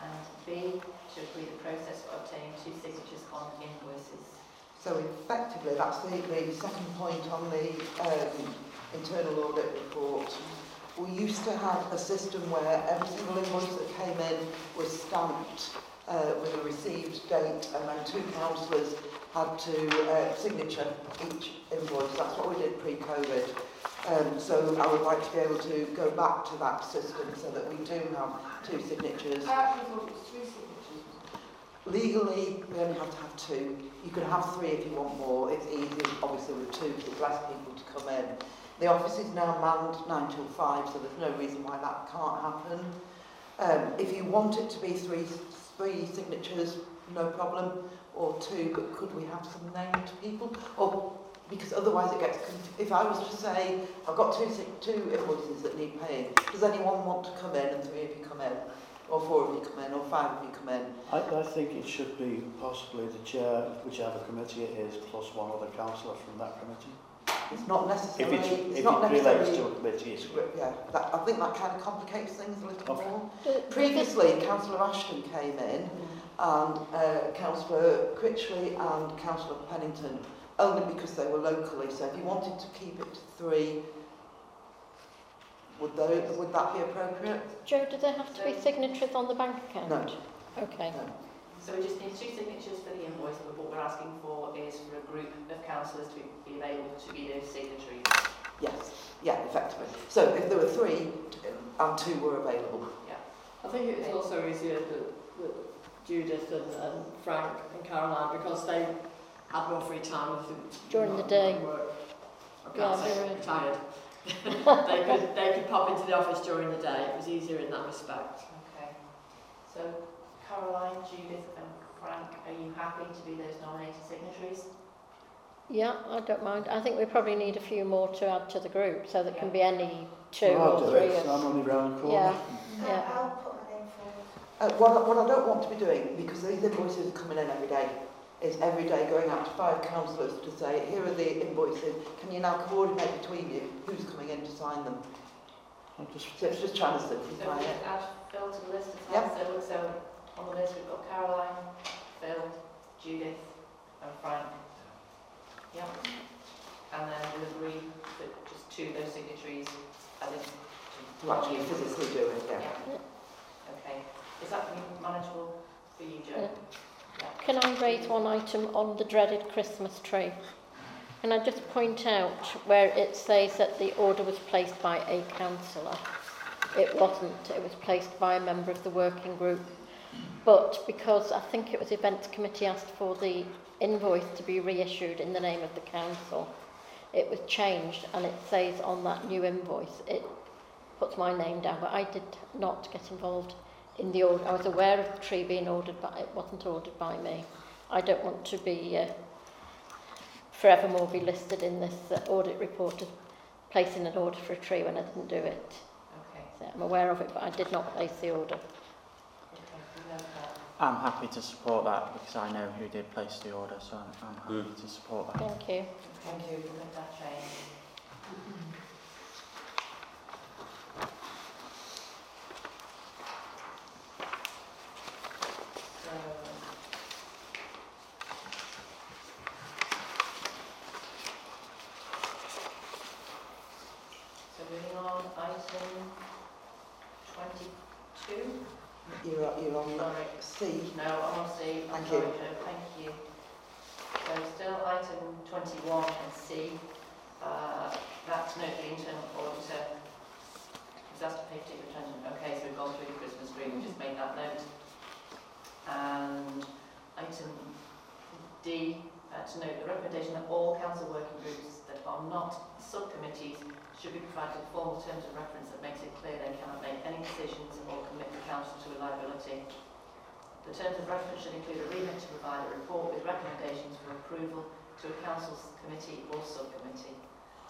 Speaker 2: And B, to agree the process for obtaining two signatures on invoices.
Speaker 1: So effectively, that's the, the second point on the um, internal audit report. We used to have a system where every single invoice that came in was stamped uh, with a received date and then two councillors had to uh, signature each invoice. That's what we did pre-COVID. Um, so I would like to be able to go back to that system so that we do have two signatures.
Speaker 8: That was three signatures.
Speaker 1: Legally, we only have to have two. You could have three if you want more. It's easy, obviously, with two, because it's less people to come in. The office is now manned 9 till 5, so there's no reason why that can't happen. Um, if you want it to be three, three signatures, no problem, or two, but could we have some named people? Or because otherwise it gets, if I was to say, I've got two, two invoices that need paying, does anyone want to come in and three of you come in? or four week men or five week men.
Speaker 9: I, I think it should be possibly the chair, whichever committee it is, plus one other councillor from that committee.
Speaker 1: It's not necessarily...
Speaker 9: If, it's,
Speaker 1: it's
Speaker 9: if
Speaker 1: not
Speaker 9: it
Speaker 1: necessarily, relates
Speaker 9: to a committee, it's.
Speaker 1: Yeah, that, I think that kind of complicates things a little
Speaker 9: okay.
Speaker 1: more. Previously, Councillor Ashton came in, and uh, Councillor Critchley and Councillor Pennington, only because they were locally, so if you wanted to keep it to three, would those, would that be appropriate?
Speaker 3: Joe, do they have to be signatures on the bank account?
Speaker 1: No.
Speaker 3: Okay.
Speaker 1: No.
Speaker 2: So we just need two signatures for the invoice, but what we're asking for is for a group of councillors to be available to be those signatories.
Speaker 1: Yes. Yeah, effectively. So if there were three and two were available. Yeah.
Speaker 10: I think it's also easier that, that Judith and, and Frank and Caroline, because they had more free time, I think.
Speaker 3: During the day.
Speaker 10: Work. I
Speaker 3: Yeah,
Speaker 10: can't say
Speaker 3: very-
Speaker 10: retired. They could they could pop into the office during the day. It was easier in that respect.
Speaker 2: Okay. So Caroline, Judith and Frank, are you happy to be those nominated signatories?
Speaker 3: Yeah, I don't mind. I think we probably need a few more to add to the group, so there can be any two
Speaker 9: Well, I'll
Speaker 3: or
Speaker 9: do
Speaker 3: three.
Speaker 9: it, I'm only round the corner.
Speaker 3: Yeah. Yeah.
Speaker 8: I'll put my name forward.
Speaker 1: Uh, what, I- what I don't want to be doing, because these invoices are coming in every day, is every day going out to five councillors to say, here are the invoices, can you now coordinate between you who's coming in to sign them?
Speaker 9: I'll just
Speaker 1: So it's just trying to
Speaker 2: So
Speaker 1: simplify
Speaker 2: we
Speaker 1: it.
Speaker 2: just add Phil to the list as
Speaker 1: Yep.
Speaker 2: well. So, so on the list we've got Caroline, Phil, Judith and Frank. Yep. And then we'll agree that just two of those signatories added to.
Speaker 1: To actually physically do it, yeah.
Speaker 2: Okay. Is that manageable for you, Joe?
Speaker 3: Yeah. Can I raise one item on the dreaded Christmas tree? Can I just point out where it says that the order was placed by a councillor? It wasn't. It was placed by a member of the working group. But because I think it was events committee asked for the invoice to be reissued in the name of the council, it was changed and it says on that new invoice, it puts my name down, but I did not get involved in the order. I was aware of the tree being ordered, but it wasn't ordered by me. I don't want to be uh, forevermore be listed in this uh, audit report as placing an order for a tree when I didn't do it.
Speaker 2: Okay.
Speaker 3: So I'm aware of it, but I did not place the order.
Speaker 2: Okay, we know that.
Speaker 7: I'm happy to support that because I know who did place the order, so I'm, I'm happy to support that.
Speaker 3: Thank you.
Speaker 1: Thank you.
Speaker 2: We'll make that change. So, so moving on, item twenty-two.
Speaker 1: You're, you're on
Speaker 2: Sorry.
Speaker 1: C.
Speaker 2: No, I'm on C. I'm
Speaker 1: Thank
Speaker 2: sorry,
Speaker 1: you.
Speaker 2: Joe, thank you. So still item twenty-one and C, uh, that's note the internal auditor is asked to pay particular attention. Okay, so we've gone through the Christmas tree, we just made that note. And item D, uh, to note the recommendation that all council working groups that are not subcommittees should be provided with formal terms of reference that makes it clear they cannot make any decisions or commit the council to. The terms of reference should include a remit to provide a report with recommendations for approval to a council's committee or subcommittee.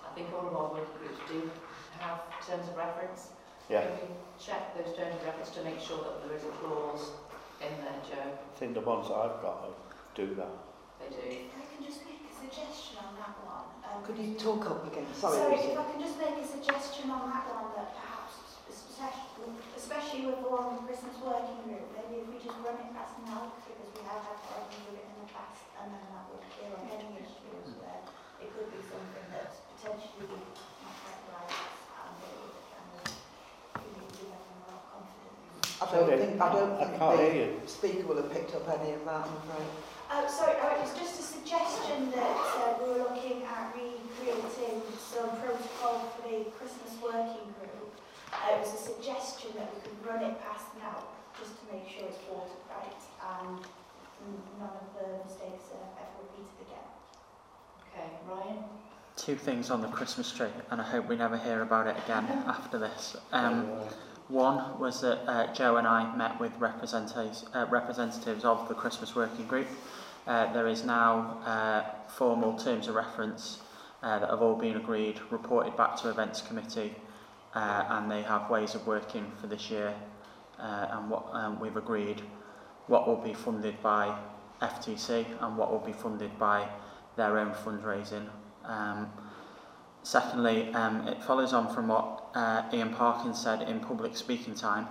Speaker 2: I think all of our working groups do have terms of reference.
Speaker 9: Yeah.
Speaker 2: Can we check those terms of reference to make sure that there is a clause in there, Joe?
Speaker 9: I think the ones I've got do that.
Speaker 2: They do.
Speaker 8: If I can just make a suggestion on that one. Um,
Speaker 1: Could you talk up again? Sorry,
Speaker 8: Sorry,
Speaker 1: Lucy.
Speaker 8: if I can just make a suggestion on that one that perhaps, especially, especially with the one with Christmas working group, maybe if we just run it past now, because we have had problems with it in the past, and then that would clear up any issues where it could be something that's potentially not quite right, and it would kind of, you know, give everyone more confidence.
Speaker 1: I don't
Speaker 9: Sorry,
Speaker 1: think, I don't
Speaker 9: I
Speaker 1: think
Speaker 9: can't hear
Speaker 1: the
Speaker 9: you.
Speaker 1: speaker will have picked up any of that, I'm afraid.
Speaker 8: Uh, sorry, uh, it was just a suggestion that uh, we were looking at recreating some protocol for the Christmas working group. Uh, it was a suggestion that we could run it past now, just to make sure it's watertight and none of the mistakes are ever repeated again.
Speaker 2: Okay, Ryan?
Speaker 7: Two things on the Christmas tree, and I hope we never hear about it again after this. Um, One was that uh, Joe and I met with representatives, uh, representatives of the Christmas Working Group. Uh, there is now uh, formal terms of reference uh, that have all been agreed, reported back to Events Committee, uh, and they have ways of working for this year. Uh, and what um, we've agreed what will be funded by FTC and what will be funded by their own fundraising. Um, Secondly, um, it follows on from what uh, Ian Parkins said in public speaking time.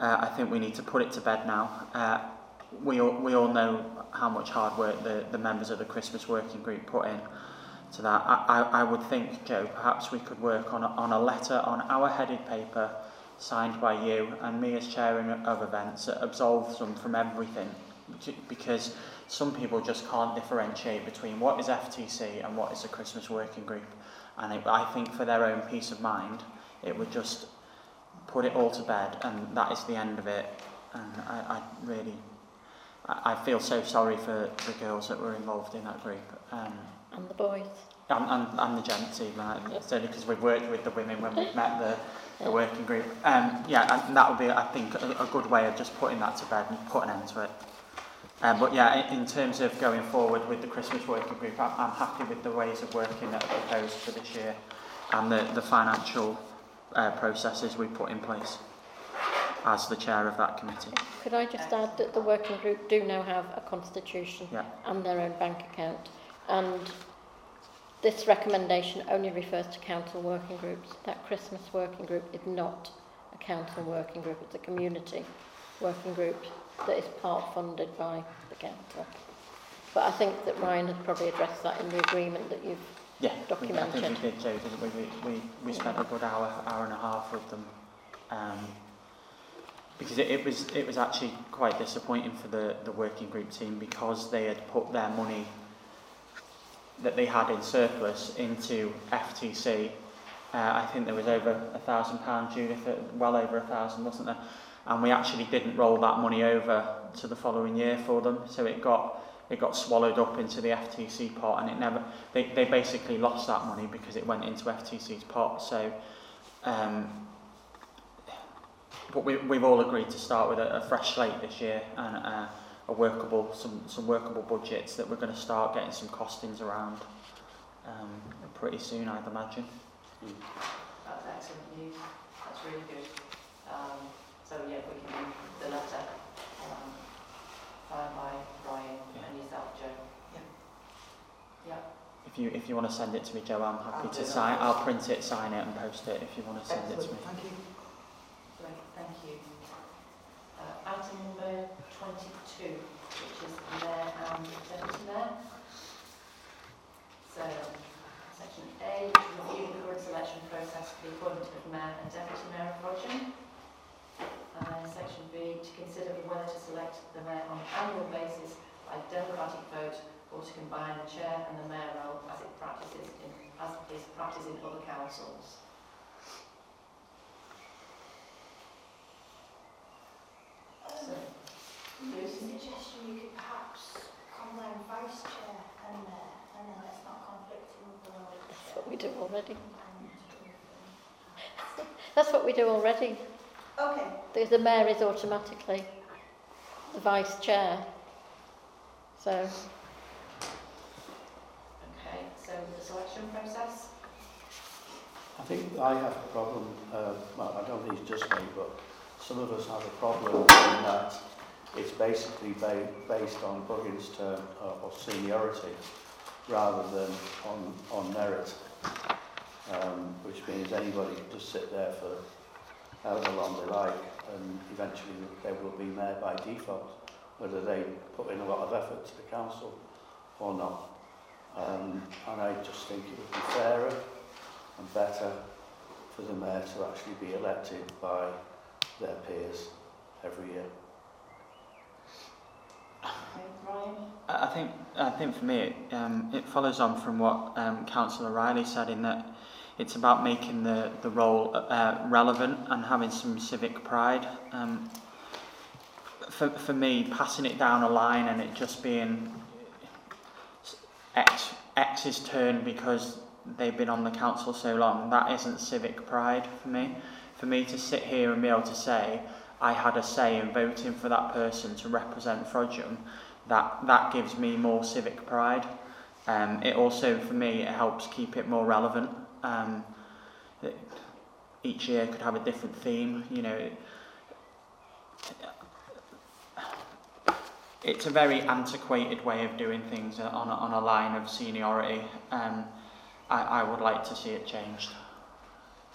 Speaker 7: Uh, I think we need to put it to bed now. Uh, we, all, we all know how much hard work the, the members of the Christmas Working Group put in to that. I, I, I would think, Joe, perhaps we could work on a, on a letter on our headed paper signed by you and me as chair of events that absolves them from everything because some people just can't differentiate between what is FTC and what is the Christmas Working Group. And it, I think for their own peace of mind, it would just put it all to bed, and that is the end of it. And I, I really, I, I feel so sorry for the girls that were involved in that group, um,
Speaker 3: And the boys.
Speaker 7: and, and, and the gents uh, It's only because we've worked with the women when we've met the, the working group. Um, yeah, and that would be, I think, a, a good way of just putting that to bed and putting an end to it. Um, but yeah, in, in terms of going forward with the Christmas working group, I'm, I'm happy with the ways of working that are proposed for this year and the, the financial uh, processes we put in place as the chair of that committee.
Speaker 3: Could I just add that the working group do now have a constitution
Speaker 7: Yeah.
Speaker 3: and their own bank account? And this recommendation only refers to council working groups. That Christmas working group is not a council working group, it's a community working group that is part funded by the council. But I think that Ryan has probably addressed that in the agreement that you've
Speaker 7: Yeah, we, I
Speaker 3: Documented.
Speaker 7: think we did, Joe, didn't we? We, we, we spent a good hour, hour and a half with them. Um, because it, it was it was actually quite disappointing for the, the working group team because they had put their money that they had in surplus into FTC. Uh, I think there was over a thousand pounds, Judith, uh, well over a thousand, wasn't there? And we actually didn't roll that money over to the following year for them, so it got it got swallowed up into the FTC pot, and it never. They they basically lost that money because it went into FTC's pot. So. Um, but we, we've all agreed to start with a, a fresh slate this year and uh, a workable, some, some workable budgets that we're going to start getting some costings around um, pretty soon, I'd imagine.
Speaker 2: That's excellent news. That's really good. Um, so yeah, we can do the letter um, signed by Brian
Speaker 7: Yeah.
Speaker 2: and yourself, Joe.
Speaker 7: If you if you want to send it to me, Joe, I'm happy
Speaker 1: I'll
Speaker 7: to
Speaker 1: do that.
Speaker 7: sign. I'll print it, sign it, and post it if you want to send it to me.
Speaker 1: Thank you.
Speaker 2: Great, thank you. Uh, item number 22, which is mayor and deputy mayor. So, section A, review the current selection process for the appointment of mayor and deputy mayor of Frodsham. And then section B, to consider whether to select the mayor on an annual basis by democratic vote or to combine the chair and the mayor role as it practices in, as is practiced in other councils. So,
Speaker 8: Um, suggestion you could perhaps combine vice chair and mayor, and then it's not conflicting with the role
Speaker 3: That's what we do already. That's what we do already.
Speaker 8: Okay,
Speaker 3: The, the mayor is automatically the vice chair. So,
Speaker 2: um, the selection process?
Speaker 9: I think I have a problem, uh, well, I don't think it's just me, but some of us have a problem in that it's basically ba based on Buggins' term uh, of seniority rather than on, on merit, um, which means anybody can just sit there for however long they like and eventually they will be there by default, whether they put in a lot of effort to the council or not. Um, and I just think it would be fairer and better for the mayor to actually be elected by their peers every year.
Speaker 2: Okay,
Speaker 7: I I think I think for me it, um, it follows on from what um, Councillor Riley said in that it's about making the the role uh, relevant and having some civic pride. Um, for for me, passing it down a line and it just being X, X's turn because they've been on the council so long. That isn't civic pride for me. For me to sit here and be able to say I had a say in voting for that person to represent Frodsham, that, that gives me more civic pride. Um, it also, for me, it helps keep it more relevant. Um, it, each year could have a different theme, you know. It, it's a very antiquated way of doing things uh, on a, on a line of seniority. Um, I, I would like to see it changed.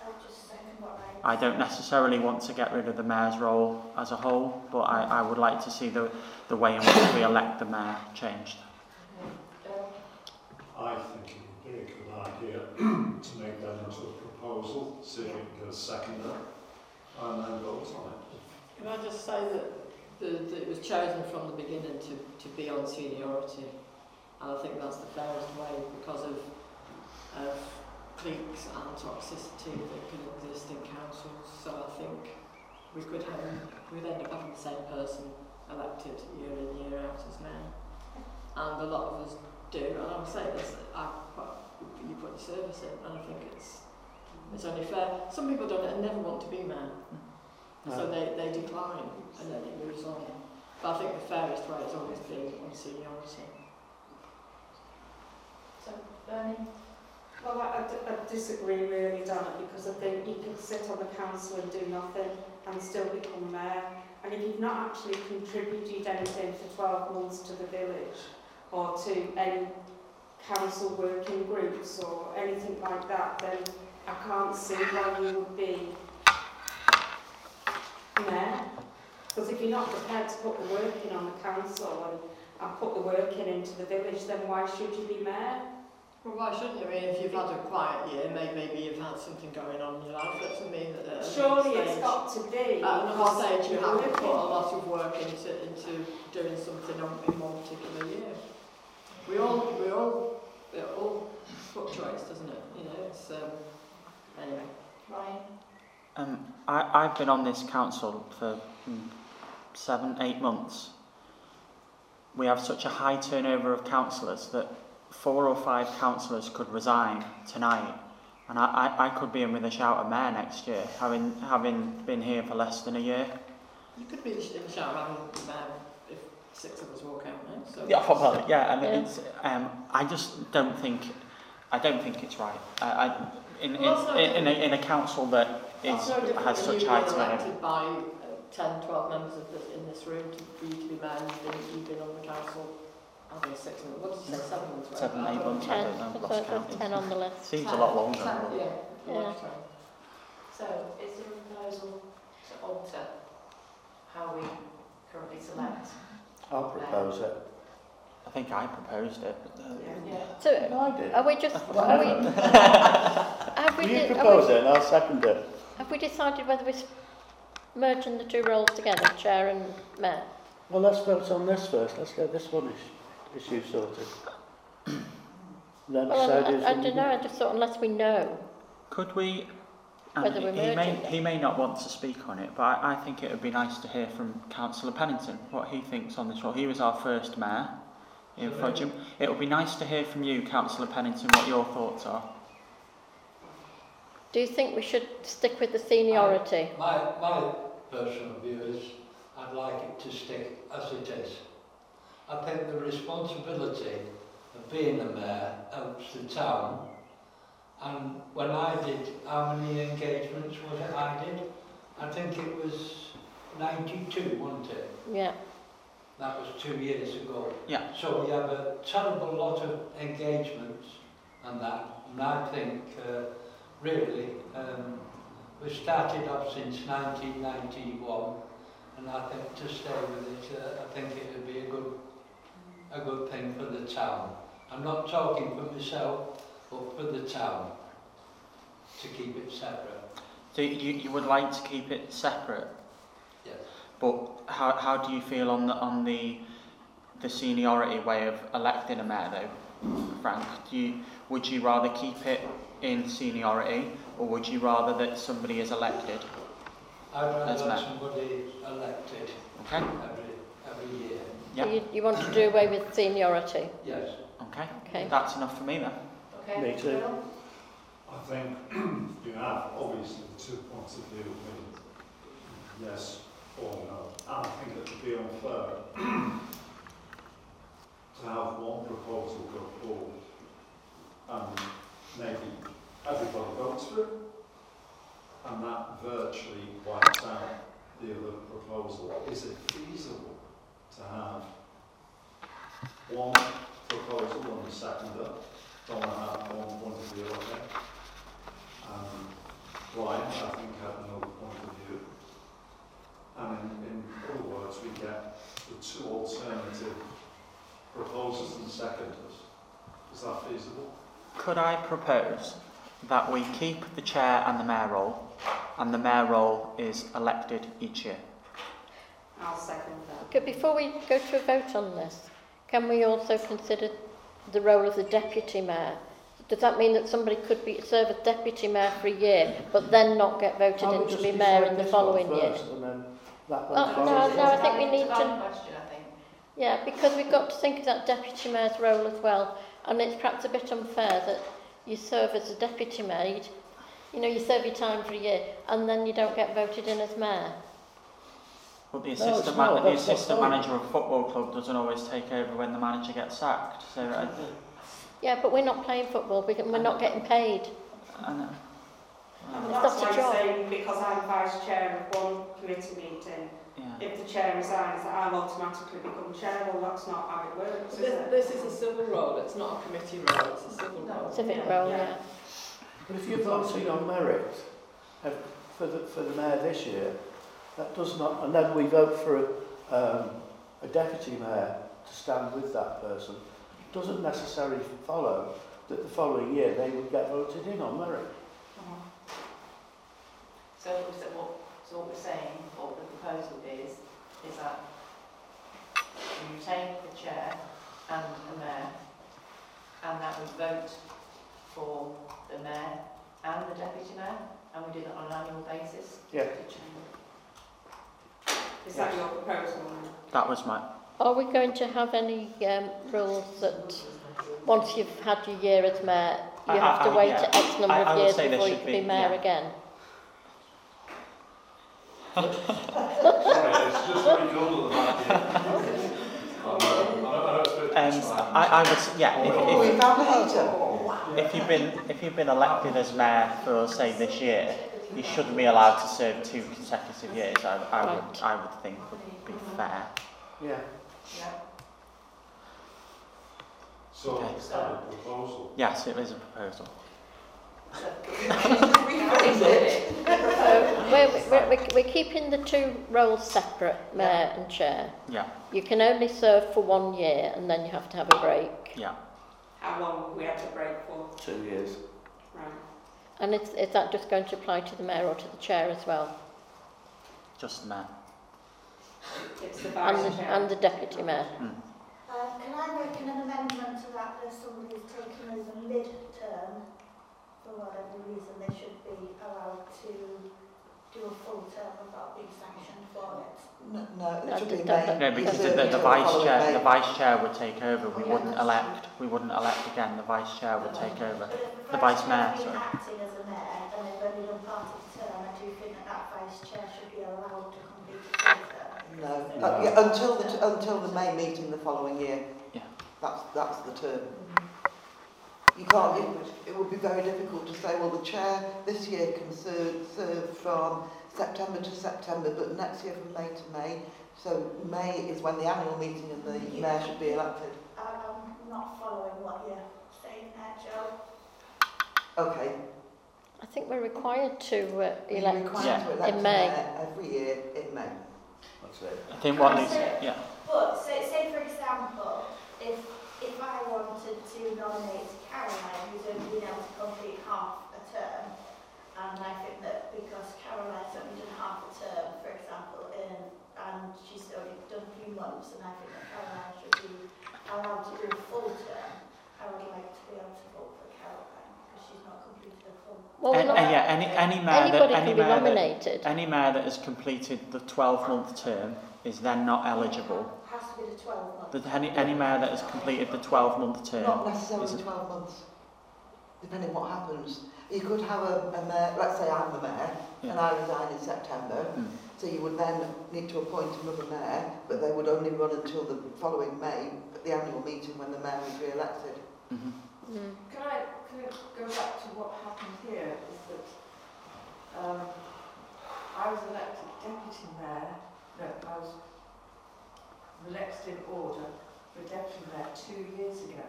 Speaker 8: I'll just second what Ryan
Speaker 7: I don't necessarily want to get rid of the mayor's role as a whole, but I, I would like to see the, the way in which we elect the mayor changed.
Speaker 5: I think it would be a good idea to make that into a proposal, see if we can get a seconder, and then vote on it.
Speaker 10: Can I just say that, that it was chosen from the beginning to, to be on seniority, and I think that's the fairest way because of, of cliques and toxicity that can exist in councils. So I think we could have, we'd end up having the same person elected year in, year out as mayor. And a lot of us do, and I would say this, I, well, you put your service in, and I think it's, it's only fair. Some people don't and never want to be mayor. So uh-huh. they, they decline and then it moves on. But I think the fairest way has always been on seniority.
Speaker 2: So, Bernie?
Speaker 11: Well, I I disagree really, Donna, because I think you can sit on the council and do nothing and still become mayor. And if you've not actually contributed anything for 12 months to the village or to any council working groups or anything like that, then I can't see why you would be mayor. Because if you're not prepared to put the work in on the council and, and put the work in into the village, then why should you be mayor?
Speaker 10: Well, why shouldn't you? I mean, if you've had a quiet year, maybe, maybe you've had something going on in your life. That doesn't mean that at another
Speaker 11: Surely it's
Speaker 10: stage-
Speaker 11: got to be.
Speaker 10: At another stage, you have to put a lot of work into, into doing something on, in one particular year. We all, we all, it all fluctuates, doesn't it? You know, it's, um, anyway.
Speaker 2: Ryan?
Speaker 7: Um, I, I've been on this council for mm, seven, eight months. We have such a high turnover of councillors that four or five councillors could resign tonight. And I, I, I could be in with a shout of mayor next year, having, having been here for less than a year.
Speaker 10: You could be in the shout of mayor if six of us walk out now. So
Speaker 7: Yeah, well, yeah, and
Speaker 3: Yeah.
Speaker 7: it's, um, I just don't think, I don't think it's right. I, I, in, in,
Speaker 10: Well,
Speaker 7: in, in, a, in a council that is,
Speaker 10: It's no different
Speaker 7: has such high
Speaker 10: been
Speaker 7: turnover.
Speaker 10: elected by uh, 10, 12 members of this, in this room to, for you to be mayor, and you've been, been on the council, I think six what did you say, seven months?
Speaker 7: Seven, eight months, I
Speaker 3: Ten,
Speaker 7: don't know, lost count.
Speaker 3: ten on the list.
Speaker 7: Seems a lot longer.
Speaker 10: Ten, yeah,
Speaker 3: Yeah.
Speaker 2: So, is there a proposal to alter how we currently select?
Speaker 9: I'll propose it.
Speaker 7: I think I proposed it.
Speaker 2: Yeah.
Speaker 3: So,
Speaker 9: No, I did.
Speaker 3: are we just, are we, have we,
Speaker 9: Will you
Speaker 3: de-
Speaker 9: propose
Speaker 3: have we,
Speaker 9: it and I'll second it?
Speaker 3: have we decided whether we're merging the two roles together, chair and mayor?
Speaker 9: Well, let's vote on this first. Let's get this one is- issue sorted. Then
Speaker 3: Well, I, I, I don't know, I just thought unless we know.
Speaker 7: Could we, and
Speaker 3: Whether
Speaker 7: he,
Speaker 3: we're
Speaker 7: he may,
Speaker 3: merging them.
Speaker 7: he may not want to speak on it, but I, I think it would be nice to hear from Councillor Pennington, what he thinks on this role. He was our first mayor in Frodsham. It would be nice to hear from you, Councillor Pennington, what your thoughts are.
Speaker 3: Do you think we should stick with the seniority?
Speaker 12: My, my personal view is I'd like it to stick as it is. I think the responsibility of being a mayor helps the town. And when I did, how many engagements was it I did? I think it was 92, wasn't it?
Speaker 3: Yeah,
Speaker 12: That was two years ago.
Speaker 7: Yeah.
Speaker 12: So we have a terrible lot of engagements and that. And I think, uh, really, um, we started off since 1991, and I think to stay with it, uh, I think it would be a good, a good thing for the town. I'm not talking for myself, but for the town, to keep it separate.
Speaker 7: So you, you would like to keep it separate. But how, how do you feel on the, on the, the seniority way of electing a mayor though, Frank? Do you, would you rather keep it in seniority, or would you rather that somebody is elected?
Speaker 12: I'd rather have somebody elected
Speaker 7: Okay,
Speaker 12: every, every year.
Speaker 7: Yeah.
Speaker 3: so you, you want to do away with seniority?
Speaker 12: Yes.
Speaker 7: okay.
Speaker 3: Okay.
Speaker 7: That's enough for me then.
Speaker 2: Okay,
Speaker 9: Me too.
Speaker 5: I think you have obviously two points of view, with yes And I think it would be unfair to have one proposal go forward and maybe everybody votes for it, and that virtually wipes out the other proposal. Is it feasible to have one proposal and a seconder? Don't want to have one point of view on it. Um, Ryan, I think, had another point of. And in, in other words, we get the two alternative proposals and seconders. Is that feasible?
Speaker 7: Could I propose that we keep the chair and the mayor role, and the mayor role is elected each year?
Speaker 11: I'll second that.
Speaker 3: Okay, before we go to a vote on this, can we also consider the role of the deputy mayor? Does that mean that somebody could be serve as deputy mayor for a year, but then not get voted
Speaker 9: Can't
Speaker 3: in to be mayor in the
Speaker 9: this one
Speaker 3: following year?
Speaker 9: First And then that
Speaker 3: Oh,
Speaker 9: one
Speaker 3: no,
Speaker 9: follows?
Speaker 3: no, I think we
Speaker 2: It's a
Speaker 3: need
Speaker 2: valid
Speaker 3: to-
Speaker 2: question, I think.
Speaker 3: Yeah, because we've got to think of that deputy mayor's role as well, and it's perhaps a bit unfair that you serve as a deputy mayor, you'd- you know, you serve your time for a year, and then you don't get voted in as mayor.
Speaker 7: But the
Speaker 9: it's
Speaker 7: assistant,
Speaker 9: not,
Speaker 7: man- the
Speaker 9: that's not
Speaker 7: assistant
Speaker 9: fine.
Speaker 7: manager of a football club doesn't always take over when the manager gets sacked. So uh,
Speaker 3: Yeah, but we're not playing football, we- we're not getting paid.
Speaker 7: I know.
Speaker 11: And
Speaker 3: It's
Speaker 11: that's
Speaker 3: not a
Speaker 11: why I'm saying because I'm vice chair of one committee meeting,
Speaker 7: Yeah.
Speaker 11: if the chair resigns, I'll automatically become chair. Well, that's not how it works, is
Speaker 10: This,
Speaker 11: it?
Speaker 10: this is a civil role, it's not a committee role, it's a civil role.
Speaker 3: Civic
Speaker 11: Yeah,
Speaker 3: role,
Speaker 11: yeah.
Speaker 3: yeah.
Speaker 9: But if you're voting on merit for the, for the mayor this year, that does not, and then we vote for a, um, a deputy mayor to stand with that person, doesn't necessarily follow that the following year they would get voted in on merit.
Speaker 2: So, so what, so what we're saying, what the proposal is, is that we retain the chair and the mayor, and that we vote for the mayor and the deputy mayor, and we do that on an annual basis.
Speaker 9: Yeah.
Speaker 11: Is that your proposal?
Speaker 7: That was my.
Speaker 3: Are we going to have any um, rules that once you've had your year as mayor, you
Speaker 7: I-
Speaker 3: have
Speaker 7: I-
Speaker 3: to
Speaker 7: I-
Speaker 3: wait
Speaker 7: yeah.
Speaker 3: X number
Speaker 7: I- I
Speaker 3: of years before you can be
Speaker 7: be,
Speaker 3: mayor
Speaker 7: yeah.
Speaker 3: again?
Speaker 4: Sorry, it's just what you call it, I know, I know it's a bit...
Speaker 7: Um, I, I would. s- Yeah. If,
Speaker 1: we found a
Speaker 7: if, if you've been if you've been elected as mayor for say this year, you shouldn't be allowed to serve two consecutive years. I, I would I would think would be fair.
Speaker 9: Yeah.
Speaker 2: Yeah.
Speaker 5: So,
Speaker 7: Okay.
Speaker 5: is that a proposal?
Speaker 7: Yes, it is a proposal.
Speaker 2: So, we already did it.
Speaker 3: So we're, we're, we're, we're keeping the two roles separate, mayor and chair.
Speaker 7: Yeah.
Speaker 3: You can only serve for one year and then you have to have a break.
Speaker 7: Yeah.
Speaker 11: How long we had to break for?
Speaker 9: Two years.
Speaker 11: Right.
Speaker 3: And is, is that just going to apply to the mayor or to the chair as well?
Speaker 7: Just the mayor.
Speaker 11: It's the
Speaker 3: And the,
Speaker 11: chair.
Speaker 3: and the deputy mayor?
Speaker 8: Uh, can I make an amendment to that, there's somebody who's taken over mid-term, for whatever reason, they should be allowed to do a full term without being sanctioned for it.
Speaker 1: No, no,
Speaker 3: No,
Speaker 1: it should be
Speaker 3: that-
Speaker 1: May.
Speaker 7: No, because the, the, the vice chair the vice chair would take over. We
Speaker 8: yeah,
Speaker 7: wouldn't
Speaker 8: that's
Speaker 7: elect. We wouldn't elect again. The vice chair would take over.
Speaker 8: But if
Speaker 7: The
Speaker 8: the
Speaker 7: vice
Speaker 8: vice
Speaker 7: mayor, sorry.
Speaker 8: acting as a mayor and they've only done part of the term, I do think that that vice chair should be allowed to complete a full term.
Speaker 1: No,
Speaker 9: No.
Speaker 1: Uh, yeah, until the, until the May meeting the following year.
Speaker 7: Yeah.
Speaker 1: That's, that's the term. You can't, it, it would be very difficult to say, well, the chair this year can serve, serve from September to September, but next year from May to May. So May is when the annual meeting and the mayor should be elected.
Speaker 8: I- I'm not following what you're saying there, Joe.
Speaker 1: Okay.
Speaker 3: I think we're required to uh,
Speaker 1: You're
Speaker 3: elect.
Speaker 1: required
Speaker 7: Yeah.
Speaker 1: to elect
Speaker 3: In May.
Speaker 1: mayor every year in May.
Speaker 9: That's it.
Speaker 7: I think what
Speaker 8: Can I
Speaker 7: needs. Yeah.
Speaker 8: But say, say for example, if if I wanted to nominate Caroline, who's only been able to complete half a term, and I think that because Caroline's only done half a term, for example, in, and she's only done a few months, and I think that Caroline should be allowed to do a full term, I would like to be able to vote for Caroline because she's not completed a full.
Speaker 3: Well, we're
Speaker 7: And, uh, yeah. Any any mayor that any mayor that, any mayor that has completed the 12 month term is then not eligible.
Speaker 8: Has to be the 12 months.
Speaker 7: That any any mayor that has completed the 12 month term.
Speaker 1: Not necessarily
Speaker 7: Is it-
Speaker 1: 12 months, depending what happens. You could have a, a mayor, let's say I'm the mayor, and I resign in September,
Speaker 7: Mm.
Speaker 1: so you would then need to appoint another mayor, but they would only run until the following May, at the annual meeting when the mayor is re-elected.
Speaker 7: Mhm.
Speaker 3: Mm.
Speaker 10: Can I, can I go back to what happened here, is that, um, I was elected deputy mayor, no, I was elected in order for deputy mayor two years ago.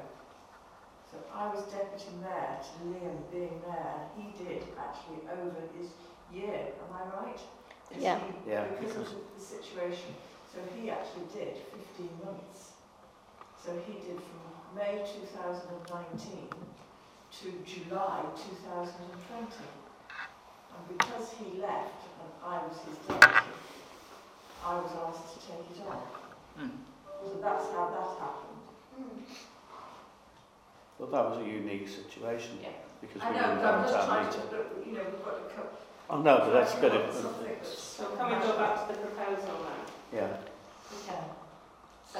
Speaker 10: So I was deputy mayor to Liam being mayor, he did actually over his year, am I right? 'Cause
Speaker 3: Yeah.
Speaker 10: he-
Speaker 9: Yeah,
Speaker 10: Because
Speaker 9: because-
Speaker 10: of the situation, so he actually did fifteen months. So he did from May two thousand and nineteen to July two thousand and twenty. And because he left and I was his deputy, I was asked to take it on.
Speaker 7: Mm.
Speaker 10: So that's how that happened.
Speaker 8: Mm.
Speaker 9: But that was a unique situation
Speaker 10: Yeah.
Speaker 9: because
Speaker 10: I
Speaker 9: we
Speaker 10: know,
Speaker 9: didn't
Speaker 10: but I'm just trying
Speaker 9: meeting.
Speaker 10: to, look, you know, we've got to come.
Speaker 9: Oh no, but that's good.
Speaker 10: Something
Speaker 9: It,
Speaker 10: that's-
Speaker 11: So can we go back to the proposal now?
Speaker 9: yeah.
Speaker 2: We can. So,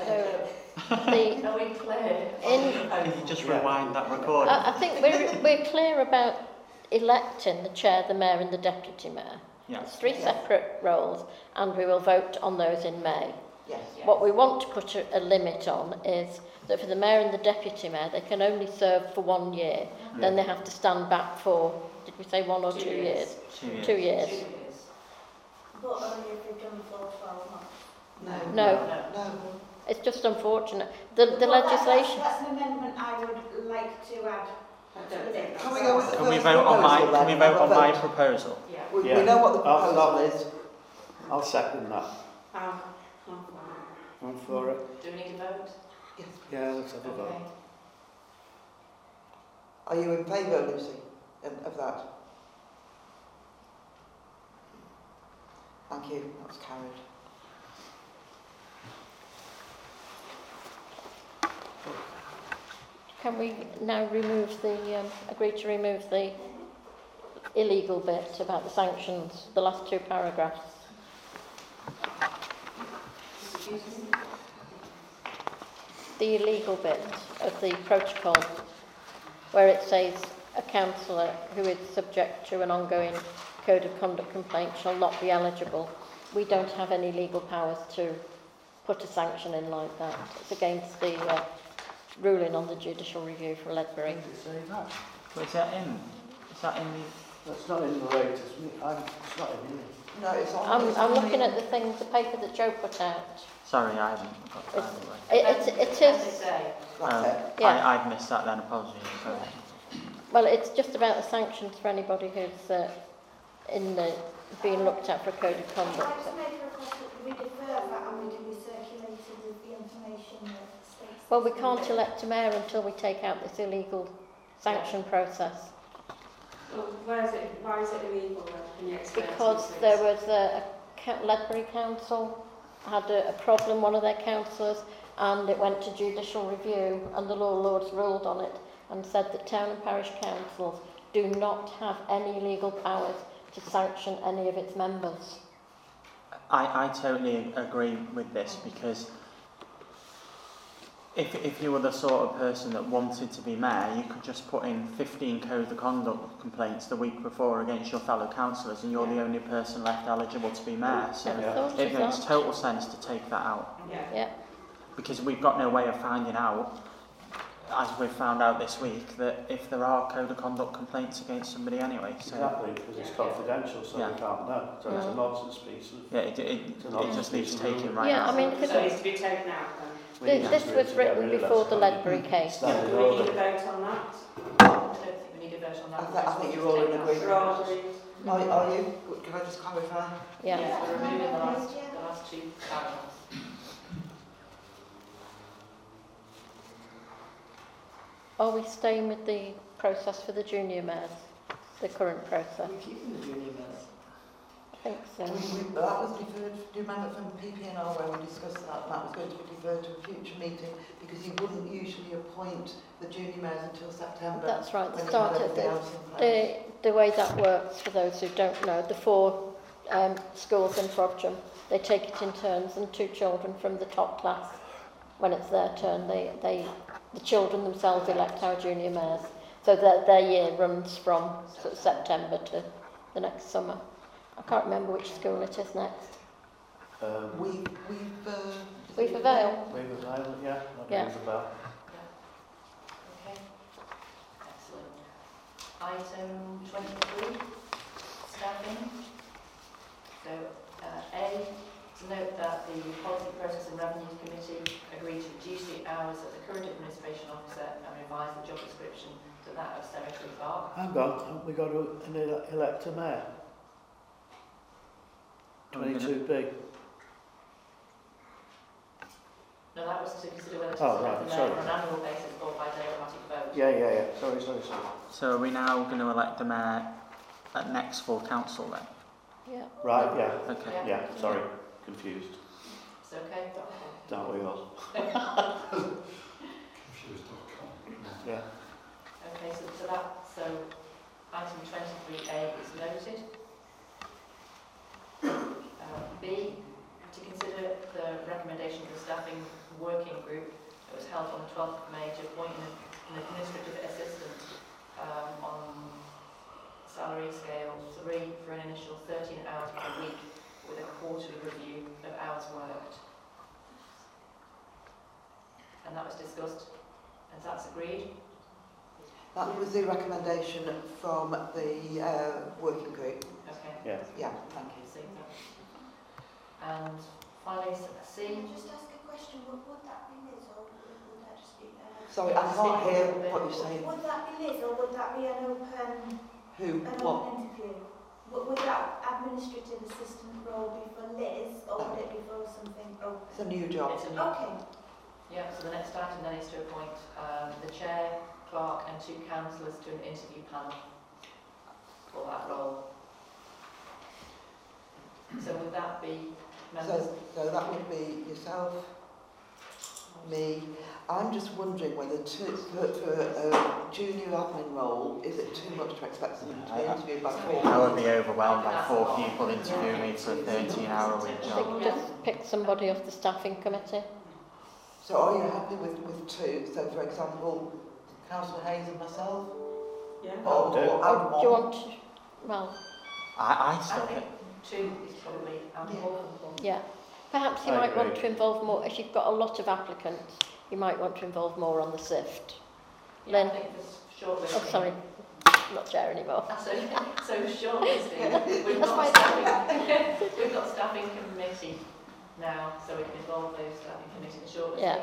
Speaker 3: So the,
Speaker 2: are we clear?
Speaker 3: In-
Speaker 7: Can you just
Speaker 9: Yeah.
Speaker 7: rewind that recording?
Speaker 3: I, I think we're, we're clear about electing the chair, the mayor and the deputy mayor.
Speaker 7: Yeah.
Speaker 3: It's three
Speaker 1: Yeah.
Speaker 3: separate roles, and we will vote on those in May.
Speaker 1: Yes.
Speaker 2: Yes.
Speaker 3: What we want to put a, a limit on is that for the mayor and the deputy mayor, they can only serve for one year. Then they have to stand back for, did we say one or
Speaker 2: Two
Speaker 3: two,
Speaker 2: years.
Speaker 3: years?
Speaker 7: Two years.
Speaker 3: Two years.
Speaker 2: Two years.
Speaker 8: But only if they've done for 12 months.
Speaker 1: No.
Speaker 3: No.
Speaker 2: No.
Speaker 1: No.
Speaker 3: It's just unfortunate. The, the
Speaker 8: Well, that-
Speaker 3: legislation,
Speaker 8: That's, that's an amendment I would like to add.
Speaker 11: I don't think
Speaker 1: Can we go with the
Speaker 7: Can we vote on my,
Speaker 1: proposal
Speaker 7: can we vote on my proposal?
Speaker 2: Yeah.
Speaker 1: We, we know what the
Speaker 9: I'll-
Speaker 1: proposal
Speaker 9: I'll-
Speaker 1: is.
Speaker 9: I'll second that.
Speaker 11: Um,
Speaker 9: I'm for it.
Speaker 2: Do we need a vote?
Speaker 1: Yes.
Speaker 9: Yeah, let's have a vote.
Speaker 1: Are you in favour, Lucy, of of that? Thank you, that's carried.
Speaker 3: can we now remove the, um, agree to remove the illegal bit about the sanctions, the last two paragraphs?
Speaker 2: Excuse me?
Speaker 3: The illegal bit of the protocol, where it says a councillor who is subject to an ongoing code of conduct complaint shall not be eligible. We don't have any legal powers to put a sanction in like that. It's against the uh, ruling on the judicial review for Ledbury.
Speaker 9: Did it say that?
Speaker 7: Well, is that in? Is that in the?
Speaker 9: That's not in the latest, I'm, it's not in here.
Speaker 1: No, it's on.
Speaker 3: I'm,
Speaker 1: it's
Speaker 3: I'm
Speaker 1: on
Speaker 3: looking
Speaker 1: the-
Speaker 3: at the thing, the paper that Joe put out.
Speaker 7: Sorry, I haven't got that.
Speaker 3: It's-
Speaker 7: anyway.
Speaker 3: It, it, it
Speaker 2: Appendix
Speaker 3: is,
Speaker 7: Um.
Speaker 3: Yeah.
Speaker 7: I, I've missed that then, apologies. Sorry.
Speaker 3: well, it's just about the sanctions for anybody who's uh, in the, being looked at for a code of
Speaker 8: I'd
Speaker 3: conduct.
Speaker 8: to make a request that we defer that and we can be circulated with the information that states.
Speaker 3: Well, we can't elect a mayor until we take out this illegal sanction process.
Speaker 11: Well, where is it, why is it illegal then? Can you explain
Speaker 3: Because there was a, a Ledbury Council had a, a problem, one of their councillors, and it went to judicial review, and the law lords ruled on it and said that town and parish councils do not have any legal powers to sanction any of its members.
Speaker 7: I, I totally agree with this because if, if you were the sort of person that wanted to be mayor, you could just put in 15 code of conduct complaints the week before against your fellow councillors and you're the only person left eligible to be mayor. So
Speaker 9: Yeah.
Speaker 7: it makes total sense to take that out
Speaker 11: Yeah.
Speaker 3: Yeah,
Speaker 7: because we've got no way of finding out, as we've found out this week, that if there are code of conduct complaints against somebody anyway. So
Speaker 9: Exactly, because it's confidential, so
Speaker 7: Yeah.
Speaker 9: we can't know. So it's a nonsense piece of...
Speaker 7: yeah, it, it, it just needs
Speaker 9: piece of
Speaker 7: taking
Speaker 9: rule.
Speaker 7: right
Speaker 3: Yeah,
Speaker 7: out.
Speaker 3: I mean,
Speaker 11: So
Speaker 3: because
Speaker 11: it needs to be taken out then?
Speaker 9: We
Speaker 3: this, this was written
Speaker 9: rid
Speaker 3: before
Speaker 9: that
Speaker 3: the Ledbury case.
Speaker 9: standard
Speaker 11: Do we need a vote on that?
Speaker 2: I don't think we need a vote on
Speaker 1: I, th- I think you're all in agreement.
Speaker 11: We're?
Speaker 1: Are, are you? Can I just clarify?
Speaker 3: Yeah.
Speaker 2: Yes, we're removing the last, the last two paragraphs.
Speaker 3: Are we staying with the process for the junior mayors, the current process?
Speaker 10: We're keeping the junior mayors.
Speaker 3: Think so.
Speaker 1: We, we, that was deferred, do you remember from PPNR where we discussed that, that was going to be deferred to a future meeting because you wouldn't usually appoint the junior mayors until September.
Speaker 3: That's right, the start of the,
Speaker 1: else in place.
Speaker 3: the, the way that works, for those who don't know, the four um, schools in Frodsham, they take it in turns and two children from the top class, when it's their turn, they, they, the children themselves elect our junior mayors. So their, their year runs from sort of September to the next summer. I can't remember which school it is next.
Speaker 9: Um,
Speaker 1: We, we've, uh,
Speaker 3: Weaver Vale.
Speaker 9: Wave of Island, yeah, that
Speaker 3: Yeah.
Speaker 9: rings a bell.
Speaker 2: Okay. Excellent. Item 23, staffing. So, uh, A, to note that the Policy Process and Revenues Committee agreed to reduce the hours of the current administration officer and revise the job description to that of cemetery clerk.
Speaker 9: Hang on, haven't we got to an ele- elect a mayor?
Speaker 7: Are we
Speaker 9: 22B.
Speaker 2: No, that was to consider whether to
Speaker 9: Oh,
Speaker 2: select
Speaker 9: right,
Speaker 2: the mayor
Speaker 9: sorry.
Speaker 2: on an annual basis or by democratic vote.
Speaker 9: Yeah, yeah, yeah, sorry, sorry, sorry.
Speaker 7: So are we now going to elect the mayor at next full council then?
Speaker 3: Yeah.
Speaker 9: Right, yeah,
Speaker 7: Okay.
Speaker 2: Yeah.
Speaker 9: yeah, sorry, confused.
Speaker 2: It's okay?
Speaker 9: Don't we all? Yeah.
Speaker 2: Okay, so, so that, so item twenty-three A is noted. Uh, B, to consider the recommendation of the staffing working group that was held on the twelfth of May to appoint an an administrative assistant um, on salary scale 3 for an initial 13 hours per week with a quarterly review of hours worked. And that was discussed, and that's agreed.
Speaker 1: That was the recommendation from the uh, working group.
Speaker 2: Okay,
Speaker 9: Yeah.
Speaker 1: Yeah, thank you.
Speaker 2: See that. And finally, s- C.
Speaker 8: Can I just ask a question? Would, would that be Liz or would, would that just be... Uh,
Speaker 1: Sorry, I can't hear what you're saying.
Speaker 8: Would that be Liz or would that be an open,
Speaker 1: Who,
Speaker 8: an
Speaker 1: what?
Speaker 8: open interview? Would, would that administrative assistant role be for Liz or would it be for something open?
Speaker 1: It's a new job.
Speaker 2: It's a new
Speaker 8: Okay.
Speaker 2: Yeah, so the next item then is to appoint um, the chair, clerk and two councillors to an interview panel for that role. So would that be members?
Speaker 1: So, so that would be yourself, me. I'm just wondering whether to, for, for a junior admin role, is it too much to expect someone to be interviewed by four people?
Speaker 7: I would be overwhelmed by four people interviewing me for a
Speaker 3: 13-hour-a-week
Speaker 7: job.
Speaker 3: Just pick somebody off the staffing committee.
Speaker 1: So are you happy with, with two? So for example, Councillor Hayes and myself?
Speaker 11: Yeah.
Speaker 1: Or,
Speaker 9: or,
Speaker 1: or, or,
Speaker 3: do you want, well...
Speaker 7: I, I still
Speaker 2: I
Speaker 7: think
Speaker 2: two is probably ample.
Speaker 3: yeah. Perhaps you
Speaker 9: I
Speaker 3: might want to involve more, if you've got a lot of applicants, you might want to involve more on the SIFT.
Speaker 2: Yeah, I think there's shortlisting.
Speaker 3: Oh, sorry, not chair anymore.
Speaker 2: That's okay. So shortlisting, we've got
Speaker 3: why-
Speaker 2: staffing, we've got staffing committee now, so we can involve those staffing committee in shortlisting.
Speaker 3: Yeah.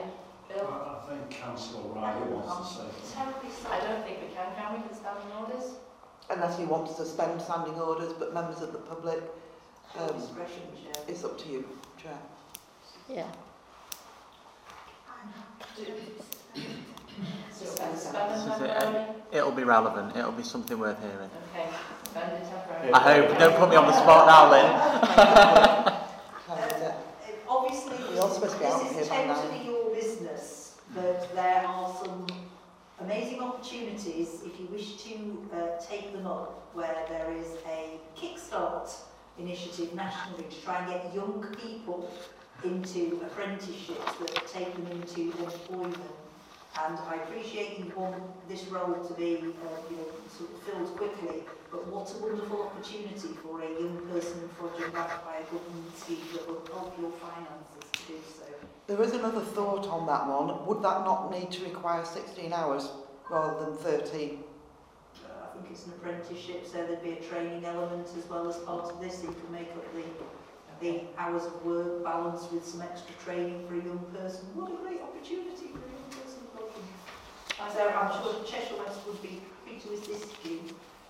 Speaker 2: Bill?
Speaker 5: I think Councillor Riley wants to say something.
Speaker 2: I don't think we can, can we, for standing orders?
Speaker 1: Unless you want to suspend standing orders, but members of the public, um,
Speaker 6: Discretion, Chair.
Speaker 1: it's up to you, Chair.
Speaker 3: Yeah.
Speaker 2: Suspend
Speaker 7: This
Speaker 2: them
Speaker 7: is it,
Speaker 2: temporarily?
Speaker 7: it'll be relevant, it'll be something worth hearing.
Speaker 2: Okay, suspend it temporarily.
Speaker 7: I hope, don't put me on the spot now, Lynn.
Speaker 1: How is it?
Speaker 6: Obviously,
Speaker 1: You're supposed to be
Speaker 6: this
Speaker 1: here
Speaker 6: is
Speaker 1: by now.
Speaker 6: totally your business, but there are some amazing opportunities if you wish to uh, take them up, where there is a Kickstart initiative nationally to try and get young people into apprenticeships that take them into employment. And I appreciate you want this role to be uh, you know, sort of filled quickly, but what a wonderful opportunity for a young person for Frodsham backed by a government scheme that will help your finances to do so.
Speaker 1: There is another thought on that one. Would that not need to require 16 hours rather than 13?
Speaker 6: I think it's an apprenticeship, so there'd be a training element as well as part of this. You can make up the, the hours of work balance with some extra training for a young person. What a great opportunity for a young person. Welcome. So I'm sure Cheshire West would be happy to assist you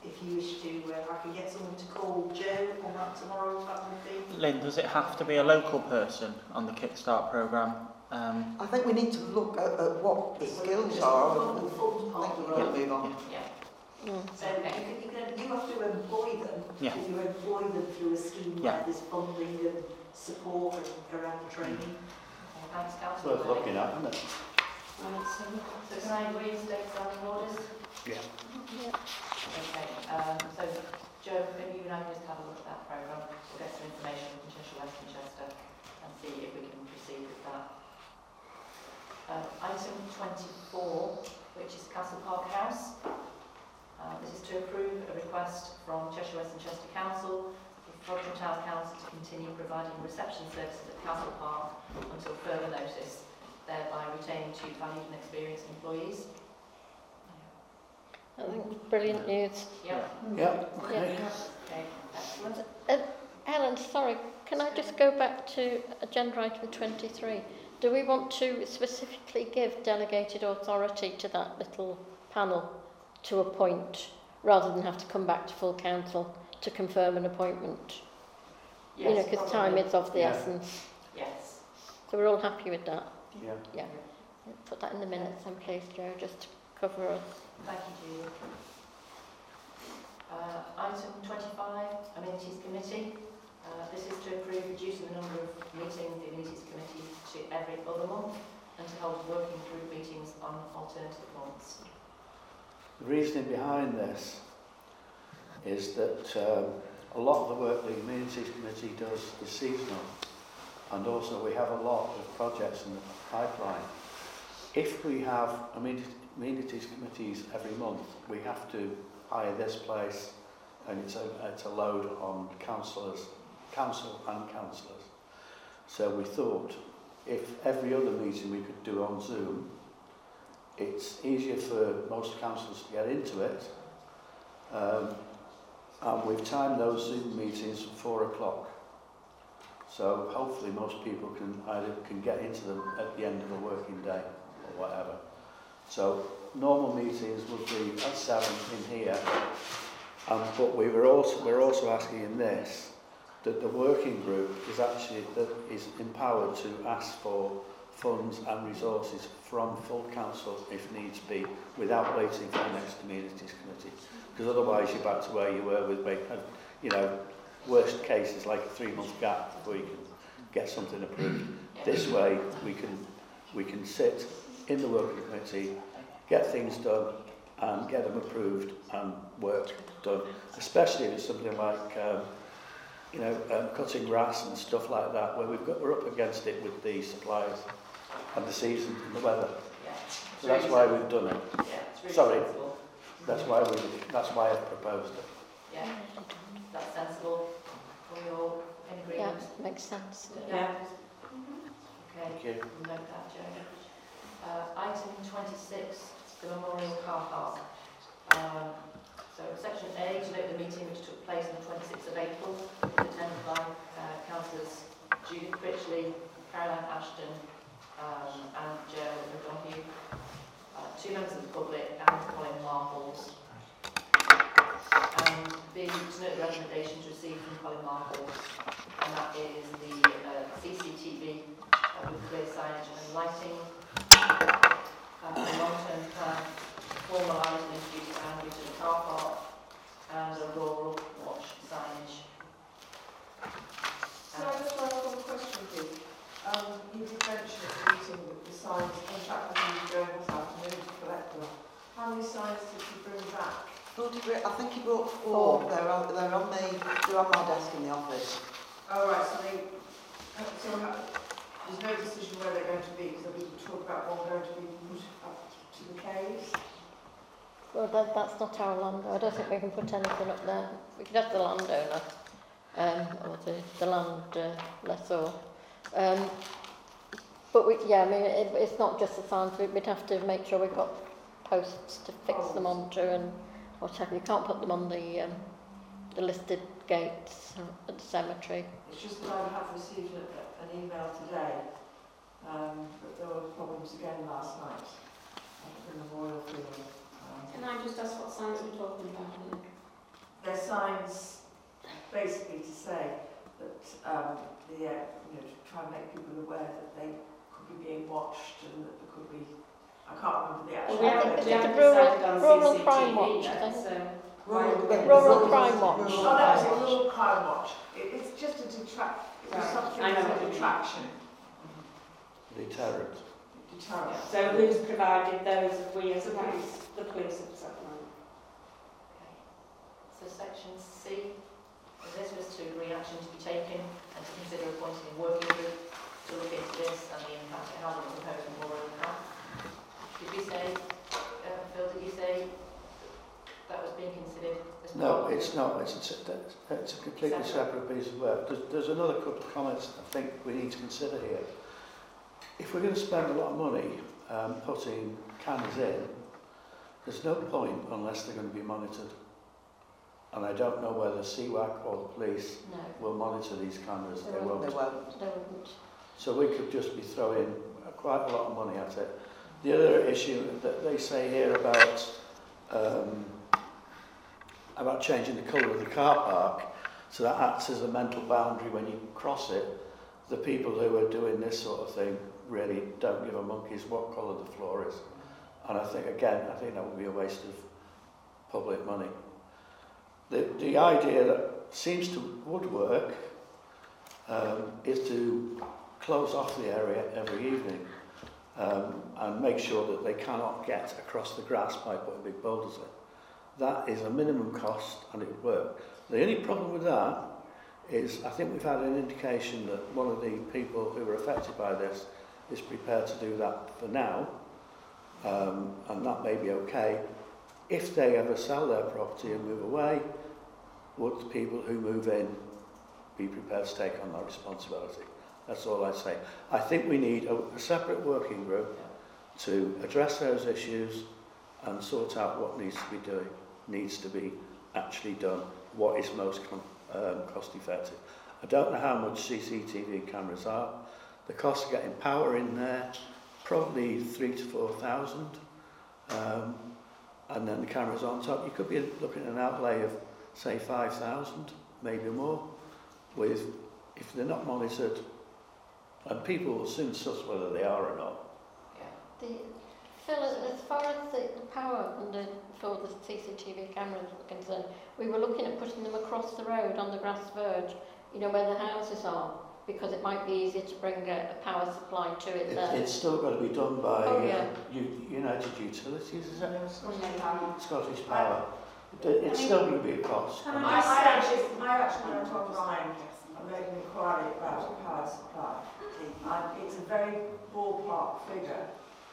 Speaker 6: if you wish to. Uh, I can get someone to call Joe on that tomorrow, if that would be.
Speaker 7: Lynn, does it have to be a local person on the Kickstart programme? Um,
Speaker 1: I think we need to look at, at what the skills are. and- and I think we're going move on.
Speaker 2: Yeah.
Speaker 3: Mm.
Speaker 6: So you, can, you, can, you have to employ them.
Speaker 7: Yeah.
Speaker 6: You employ them through a scheme
Speaker 7: Yeah.
Speaker 6: where there's funding and support and around the training.
Speaker 2: Okay, Thanks,
Speaker 9: It's
Speaker 2: councillor.
Speaker 9: worth looking at, isn't it?
Speaker 2: So can I reinstate standing orders?
Speaker 9: Yeah.
Speaker 3: Yeah.
Speaker 2: Okay, um, so Joe, maybe you and I can just have a look at that programme, we'll get some information from Cheshire West and Chester and see if we can proceed with that. Uh, item 24, which is Castle Park House. Uh, this is to approve a request from Cheshire West and Chester Council for Frodsham Town Council to continue providing reception services at Castle Park until further notice, thereby retaining two valued and experienced employees.
Speaker 3: I think brilliant news.
Speaker 2: Yep.
Speaker 9: Yeah,
Speaker 3: Yeah.
Speaker 9: okay.
Speaker 2: Okay, excellent.
Speaker 3: Uh, Helen, sorry, can I just go back to agenda item 23? Do we want to specifically give delegated authority to that little panel to appoint, rather than have to come back to full council to confirm an appointment? you know, because time is of the
Speaker 9: Yeah.
Speaker 3: essence.
Speaker 2: Yes.
Speaker 3: So we're all happy with that?
Speaker 9: Yeah.
Speaker 3: Yeah. Put that in the minutes then, please, Joe, just to cover us.
Speaker 2: Thank you, Julie. Uh, item 25, Amenities Committee. Uh, this is to approve reducing the number of meetings the Amenities Committee to every other month and to hold working group meetings on alternative months.
Speaker 9: The reasoning behind this is that um, a lot of the work the Amenities Committee does is seasonal and also we have a lot of projects in the pipeline. If we have Amenities Committees every month, we have to hire this place and it's a, it's a load on councillors, council and councillors. So we thought if every other meeting we could do on Zoom, it's easier for most councillors to get into it. Um, and we've timed those Zoom meetings for four o'clock. So hopefully most people can either can get into them at the end of a working day or whatever. So normal meetings would be at seven in here. Um, but we were also we're also asking in this that the working group is actually that is empowered to ask for funds and resources from full council if needs be without waiting for the next communities committee. Because otherwise you're back to where you were with you know worst case is like a three month gap before you can get something approved. This way we can we can sit in the working committee get things done and get them approved and work done. Especially if it's something like um, you know, um, cutting grass and stuff like that, where we've got, we're up against it with the suppliers. And the season and the weather.
Speaker 2: Yeah.
Speaker 9: So that's why we've done it.
Speaker 2: Yeah, it's really
Speaker 9: Sorry.
Speaker 2: sensible.
Speaker 9: That's why we, that's why I've proposed it.
Speaker 2: Yeah, that's sensible. Are we all in
Speaker 3: Yeah, makes sense.
Speaker 2: Yeah. Okay,
Speaker 9: Thank you.
Speaker 2: we'll note that, Joan. Uh, item 26, the Memorial Car Park. Um, so section A, to note the meeting which took place on the 26th of April, attended by uh, councillors Judith Critchley, Caroline Ashton, um, and Joe O'Donoghue, uh, two members of the public, and Colin Marples. And B, to note the recommendations received from Colin Marples, and that is the uh, CCTV uh, with clear signage and lighting, uh, a long-term plan, formalise and introduce boundary to the car park, and a rural watch signage.
Speaker 13: So I just ask one question, please? Um, you did mention the meeting that the signs, in fact, I think you going this afternoon to collect them. How many signs did you bring back?
Speaker 1: Thought he brought- I think he brought four. They're on, they're on the, they're on my desk in the office.
Speaker 13: Oh, right, so they, so there's no decision where they're going to be, because we talk about one going to be put up to the caves?
Speaker 3: Well, that, that's not our land. I don't think we can put anything up there. We could have the landowner, um, or the, the land uh, lessor. Um, but we, yeah, I mean, it, it's not just the signs. We- We'd have to make sure we've got posts to fix them onto and whatever. You can't put them on the um, the listed gates at the cemetery.
Speaker 13: It's just that I have received a, an email today, um, that there were problems again last night at the memorial field. Um,
Speaker 11: Can I just ask what signs we're talking about here?
Speaker 13: They're signs basically to say that, um, the, uh, you know, to try and make people aware that they could be being watched and that there could be, I can't remember the actual.
Speaker 11: Well, we
Speaker 3: I think
Speaker 11: haven't, we
Speaker 3: the
Speaker 11: haven't um,
Speaker 3: rural-
Speaker 11: rural
Speaker 3: crime watch
Speaker 11: yet,
Speaker 3: thing.
Speaker 11: so...
Speaker 1: Rural,
Speaker 3: Rural Crime Watch.
Speaker 13: Oh, that was a little crime watch. It, it's just a detract, it was
Speaker 11: Right,
Speaker 13: something
Speaker 11: I know
Speaker 13: a detraction.
Speaker 9: Deterrent.
Speaker 13: Deterrent.
Speaker 11: So who's provided those if we as a police, the police have said no?
Speaker 2: Okay. So section C, this was to agree action to be taken and to consider appointing a working group to look into this and the impact it has on the proposed memorial park. Did you say, uh, Phil, did you say that was being considered as part
Speaker 9: No,
Speaker 2: of
Speaker 9: it's not. It's a, it's a completely separate piece of work. There's, there's another couple of comments I think we need to consider here. If we're going to spend a lot of money um, putting cameras in, there's no point unless they're going to be monitored. And I don't know whether CWAC or the police
Speaker 3: No,
Speaker 9: will monitor these cameras. They
Speaker 3: They
Speaker 9: won't.
Speaker 1: They won't.
Speaker 3: they wouldn't.
Speaker 9: So we could just be throwing quite a lot of money at it. The other issue that they say here about um, about changing the colour of the car park, so that acts as a mental boundary when you cross it. The people who are doing this sort of thing really don't give a monkey's what colour the floor is. And I think, again, I think that would be a waste of public money. The, the idea that seems to would work um, is to close off the area every evening um, and make sure that they cannot get across the grass by putting big boulders in. That is a minimum cost and it would work. The only problem with that is I think we've had an indication that one of the people who were affected by this is prepared to do that for now um, and that may be okay. If they ever sell their property and move away, would the people who move in be prepared to take on that responsibility? That's all I say. I think we need a, a separate working group to address those issues and sort out what needs to be doing, needs to be actually done, what is most um, cost effective. I don't know how much CCTV cameras are. The cost of getting power in there, probably three to four thousand. Um, and then the cameras on top, you could be looking at an outlay of, say, 5,000, maybe more, with, if they're not monitored, and people will soon suss whether they are or not.
Speaker 3: The, Phil, as far as the, the power under for the CCTV cameras are concerned, we were looking at putting them across the road on the grass verge, you know, where the houses are, because it might be easier to bring a, a power supply to it
Speaker 9: It,
Speaker 3: there.
Speaker 9: it's still got to be done by
Speaker 3: Oh, yeah.
Speaker 9: uh, United Utilities, is it?
Speaker 11: Um,
Speaker 9: Scottish Power. It- It's still going to be a cost.
Speaker 11: Can
Speaker 13: I,
Speaker 11: I just
Speaker 13: I
Speaker 11: say,
Speaker 13: actually, I actually went online and made an inquiry about a power supply. And it's a very ballpark figure.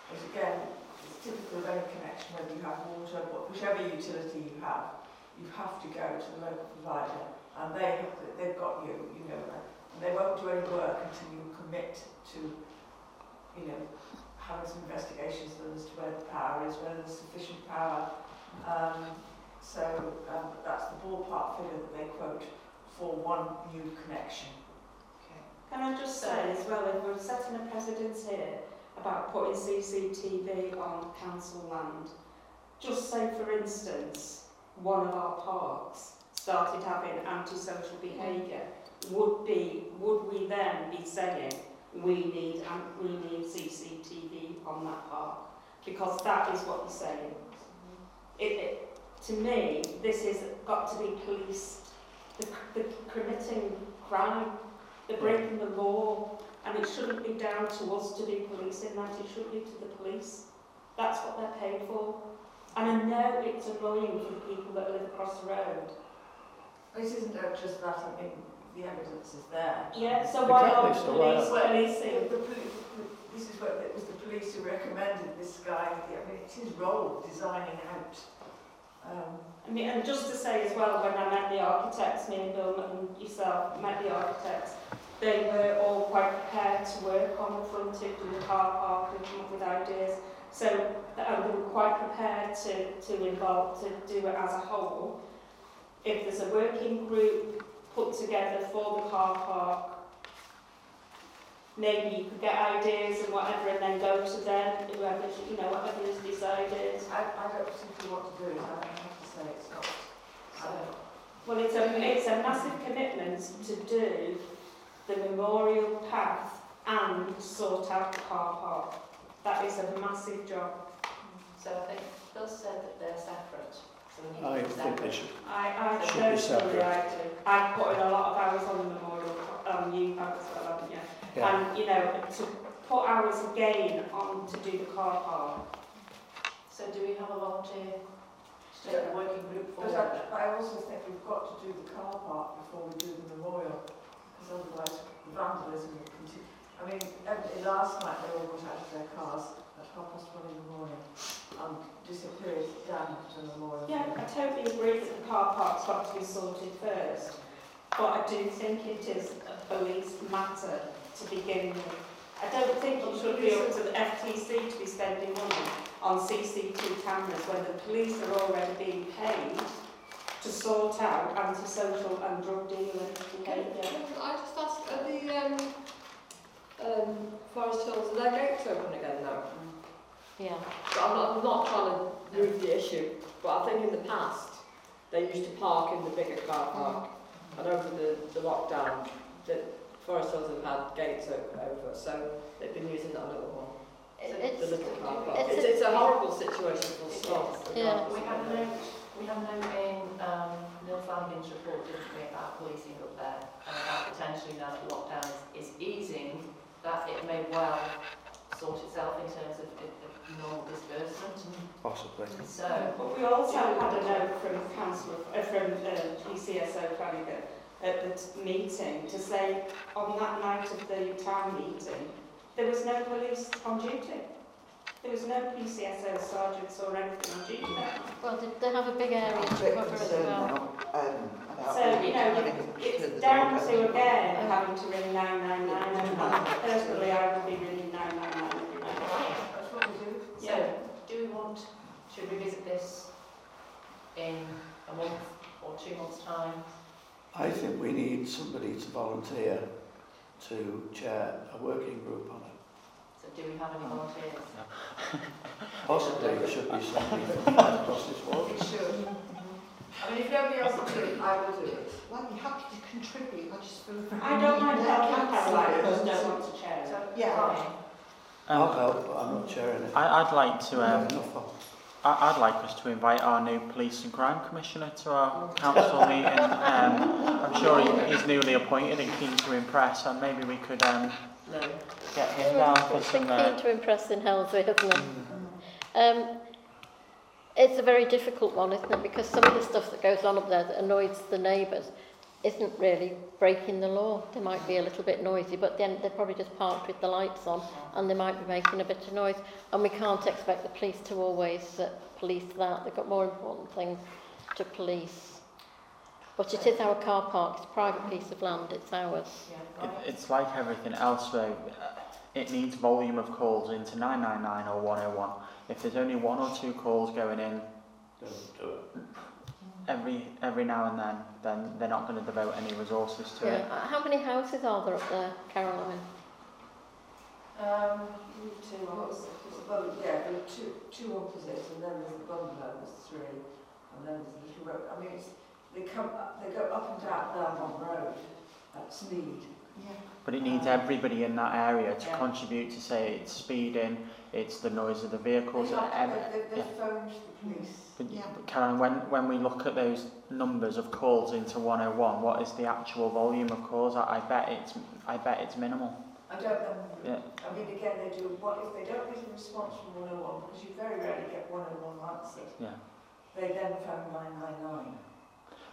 Speaker 13: But again, it's typical of any connection, whether you have water, whichever utility you have, you have to go to the local provider. And they have, to- they've got you, you know, and they won't do any work until you commit to, you know, having some investigations as to where the power is, whether there's sufficient power. Um, so um, that's the ballpark figure that they quote for one new connection.
Speaker 11: Can I just say as well, if we're setting a precedence here about putting CCTV on council land, just say for instance, one of our parks started having antisocial behaviour, would be, would we then be saying we need, we need CCTV on that park? Because that is what you're saying. It, it, to me, this has got to be police, the, the committing crime, the breaking the law, and it shouldn't be down to us to be policing that, it should be to the police. That's what they're paid for. And I know it's annoying for the people that live across the road.
Speaker 13: It isn't just that, I mean, the evidence is there.
Speaker 11: Yeah, so why
Speaker 9: Exactly,
Speaker 11: aren't
Speaker 9: so
Speaker 11: the
Speaker 9: why
Speaker 11: police
Speaker 13: Well,
Speaker 11: policing?
Speaker 13: The, the, poli- this is what, it was the police who recommended this guy, I mean, it's his role designing out. Um,
Speaker 11: I mean, and just to say as well, when I met the architects, me and Bill and yourself met the architects, they were all quite prepared to work on the front frontage and the car park and come up with ideas. So um, they were quite prepared to, to involve, to do it as a whole. If there's a working group put together for the car park, maybe you could get ideas and whatever and then go to them, whoever, you know, whatever is decided.
Speaker 13: I, I don't simply want to do it, I have to say it's not. I don't,
Speaker 11: Well, it's a, it's a massive commitment to do the memorial path and sort out the car park. That is a massive job.
Speaker 2: So I think Phil said that they're separate, so
Speaker 9: I think they should.
Speaker 11: I, I
Speaker 9: Should be separate.
Speaker 11: I do. I put in a lot of hours on the memorial, um, you have as well, haven't you?
Speaker 9: Yeah.
Speaker 11: And, you know, to put hours again on to do the car park.
Speaker 2: So do we have a volunteer to take the working group
Speaker 13: for
Speaker 2: forward?
Speaker 13: I, I also think we've got to do the car park before we do the memorial, because otherwise the vandalism will continue. I mean, every, last night they all got out of their cars at half past one in the morning and disappeared down to the memorial.
Speaker 11: Yeah, I totally agree that the car park's got to be sorted first, but I do think it is a police matter to begin with. I don't think it should be up to the FTC to be spending money on CCTV cameras when the police are already being paid to sort out antisocial and drug dealing behaviour.
Speaker 10: Can I just ask, are the um, um, Forest Hills, are their gates open again now?
Speaker 3: Yeah.
Speaker 10: But I'm not, I'm not trying to move the issue, but I think in the past, they used to park in the bigger car park. And over the, the lockdown, the Forest Hills have had gates open over, so they've been using that little one.
Speaker 3: It's,
Speaker 10: the little car park.
Speaker 3: it's
Speaker 10: It's,
Speaker 3: a-
Speaker 10: it's a horrible situation for staff.
Speaker 3: Yeah.
Speaker 2: We have a note, we have a note in um, Neil Flanagan's report, didn't we, about policing up there, and about potentially now that lockdown is, is easing, that it may well sort itself in terms of, of of normal disbursement.
Speaker 9: Possibly.
Speaker 2: So,
Speaker 11: But we also had a note from councillor, uh, from uh, PCSO Flanagan at the t- meeting to say on that night of the town meeting, there was no police on duty. There was no PCSO sergeants or anything on duty that night.
Speaker 3: Well, they, they have a big area
Speaker 1: I'm a
Speaker 3: to
Speaker 1: bit
Speaker 3: cover as
Speaker 1: concerned
Speaker 3: well.
Speaker 1: now, um, about
Speaker 11: So, you know,
Speaker 1: running
Speaker 11: you-
Speaker 1: to
Speaker 11: it's
Speaker 1: the
Speaker 11: down
Speaker 1: dog
Speaker 11: to again having to ring 999 and I- personally I would be ringing 999 every night.
Speaker 13: That's what we do.
Speaker 2: So, do we want to revisit this in a month or two months' time?
Speaker 9: I think we need somebody to volunteer to chair a working group on it.
Speaker 2: So do we have any volunteers?
Speaker 9: Possibly it should be somebody across this ward.
Speaker 13: It should. I mean, if nobody else will do it, I will do it.
Speaker 8: Well, you have to contribute, I just feel very...
Speaker 11: I don't mind helping
Speaker 8: Councillor.
Speaker 11: Caroline, I just don't want to chair.
Speaker 2: So,
Speaker 8: Yeah.
Speaker 2: Brian,
Speaker 9: I'll
Speaker 7: Um,
Speaker 9: help, but I'm not chairing it.
Speaker 7: I, I'd like to.
Speaker 9: I've
Speaker 7: Um,
Speaker 9: had enough of
Speaker 7: I, I'd like us to invite our new police and crime commissioner to our council meeting. Um, I'm sure he, he's newly appointed and keen to impress, and maybe we could um,
Speaker 2: no.
Speaker 7: get him down for
Speaker 3: It's
Speaker 7: some.
Speaker 3: been
Speaker 7: Uh,
Speaker 3: keen to impress in Helsby, hasn't it? Um, it's a very difficult one, isn't it? Because some of the stuff that goes on up there that annoys the neighbours isn't really breaking the law. They might be a little bit noisy, but then they're probably just parked with the lights on and they might be making a bit of noise. And we can't expect the police to always uh, police that. They've got more important things to police. But it is our car park. It's a private piece of land. It's ours.
Speaker 7: It, it's like everything else, though. Uh, It needs volume of calls into 999 or 101. If there's only one or two calls going in
Speaker 9: Don't do it.
Speaker 7: every every now and then, then they're not going to devote any resources to
Speaker 3: Yeah.
Speaker 7: it.
Speaker 3: Uh, How many houses are there up there, Caroline?
Speaker 2: Um,
Speaker 13: Two opposite. Well, yeah, there are two, two opposite, and then there's the bungalow, there's three, and then there's a little road. I mean, it's, they come, up- they go up and down Belmont Road at speed.
Speaker 7: But it needs everybody in that area to
Speaker 2: Yeah.
Speaker 7: contribute to say it's speeding, it's the noise of the vehicles.
Speaker 13: They've,
Speaker 7: ev-
Speaker 13: they've, they've
Speaker 7: yeah.
Speaker 13: phoned the police.
Speaker 7: But,
Speaker 8: Yeah.
Speaker 7: but Karen, when, when we look at those numbers of calls into 101, what is the actual volume of calls? I, I bet it's I bet it's minimal.
Speaker 13: I don't know.
Speaker 7: Yeah.
Speaker 13: I mean, again, they do, what, if they don't get a response from 101, because you very rarely get 101 answered,
Speaker 7: Yeah.
Speaker 13: they then phone 999.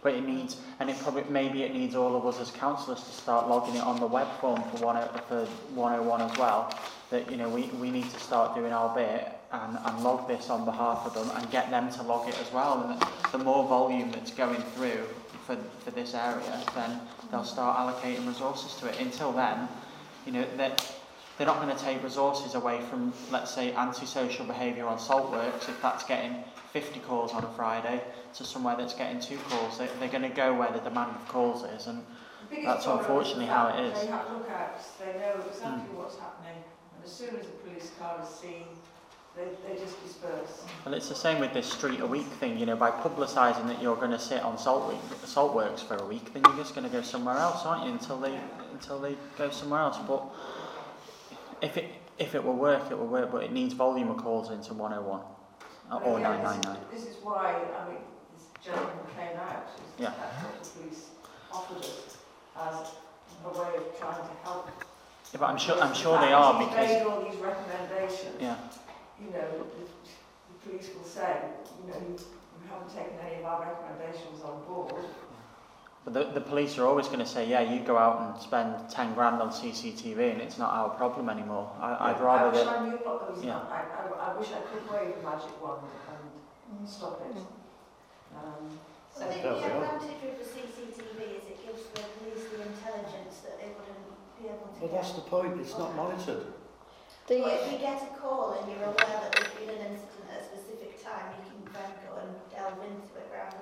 Speaker 7: But it needs, and it probably maybe it needs all of us as councillors to start logging it on the web form for one for 101 as well. That you know we, we need to start doing our bit and, and log this on behalf of them and get them to log it as well. And the more volume that's going through for for this area, then they'll start allocating resources to it. Until then, you know that. They're not going to take resources away from, let's say, antisocial behaviour on salt works if that's getting 50 calls on a Friday to somewhere that's getting two calls. They, they're going to go where the demand of calls is, and That's unfortunately how it is.
Speaker 13: They have lookouts, they know exactly
Speaker 7: Hmm.
Speaker 13: what's happening, and as soon as a police car is seen, they, they just disperse.
Speaker 7: well, it's the same with this street a week thing. You know, by publicising that you're going to sit on Salt week, Saltworks for a week, then you're just going to go somewhere else, aren't you? Until they until they go somewhere else. But if it if it will work, it will work. But it needs volume of calls into 101 uh, or
Speaker 13: again,
Speaker 7: 999.
Speaker 13: This, this is why, I mean, this gentleman came out, is
Speaker 7: Yeah.
Speaker 13: that's what the police offered us as a way of trying to help.
Speaker 7: Yeah, but I'm sure I'm sure they are because
Speaker 13: made all these recommendations,
Speaker 7: yeah.
Speaker 13: you know, the, the police will say, you know, you haven't taken any of our recommendations on board.
Speaker 7: But the, the police are always going to say, yeah, you go out and spend 10 grand on CCTV and it's not our problem anymore. I, I'd
Speaker 13: I
Speaker 7: rather
Speaker 13: wish
Speaker 7: that.
Speaker 13: I knew what those,
Speaker 7: Yeah.
Speaker 13: I, I, I wish I could wave a magic wand and stop it. Um,
Speaker 8: Well, the,
Speaker 9: There
Speaker 8: the advantage with the CCTV is it gives the police the intelligence that they wouldn't be able to
Speaker 9: Well, that's the point, it's not monitored.
Speaker 3: The,
Speaker 8: But if you get a call and you're aware that there's been an incident at a specific time, you can then go and delve into it rather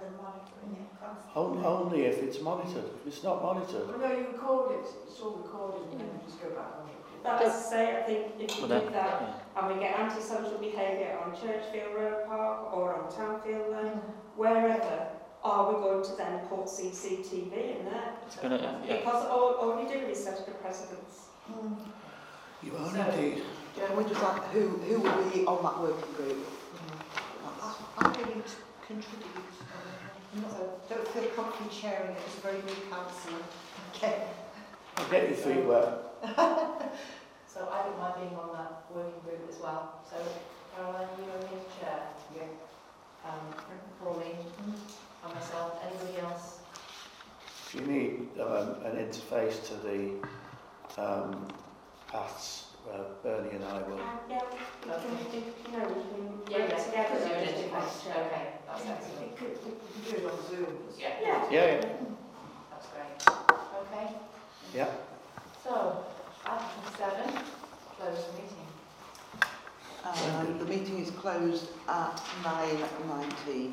Speaker 8: than monitoring it constantly.
Speaker 9: On- Only if it's monitored. If it's not monitored,
Speaker 13: well, no, you record it, it's all recorded, and then you just go back on it.
Speaker 11: But as I say, I think if you
Speaker 7: Well,
Speaker 11: do that
Speaker 7: yeah.
Speaker 11: and we get antisocial behaviour on Churchfield Road Park or on Townfield Lane, mm-hmm. wherever, are we going to then put CCTV in there?
Speaker 7: It's going to. Uh, yeah.
Speaker 11: Because all, all you're doing is setting a precedence. Mm.
Speaker 9: you are
Speaker 13: So-
Speaker 9: indeed.
Speaker 1: Can we just add who, who will be on that working group? Mm-hmm.
Speaker 8: I'm willing to contribute. So don't feel comfortable chairing it it's a very new councillor. Okay.
Speaker 9: I'll get your feet wet.
Speaker 2: so I don't mind being on that working group as well. So Caroline, you are me to chair.
Speaker 13: Yeah.
Speaker 2: Um, Pauline and myself. Anybody else?
Speaker 9: If You need um, an interface to the um, paths where Bernie and I will.
Speaker 11: Yeah,
Speaker 2: Okay.
Speaker 11: do we do, you know, we can
Speaker 2: Yeah,
Speaker 11: work
Speaker 2: yeah,
Speaker 11: together.
Speaker 2: because you
Speaker 11: as a
Speaker 2: identify,
Speaker 11: question.
Speaker 2: okay, that's excellent.
Speaker 13: It could, we can do it on Zoom.
Speaker 2: Yeah.
Speaker 11: Yeah.
Speaker 9: Yeah, yeah.
Speaker 2: That's great. Okay?
Speaker 9: Yeah.
Speaker 2: So, item seven, close the meeting.
Speaker 1: Um, the meeting is closed at 9.19.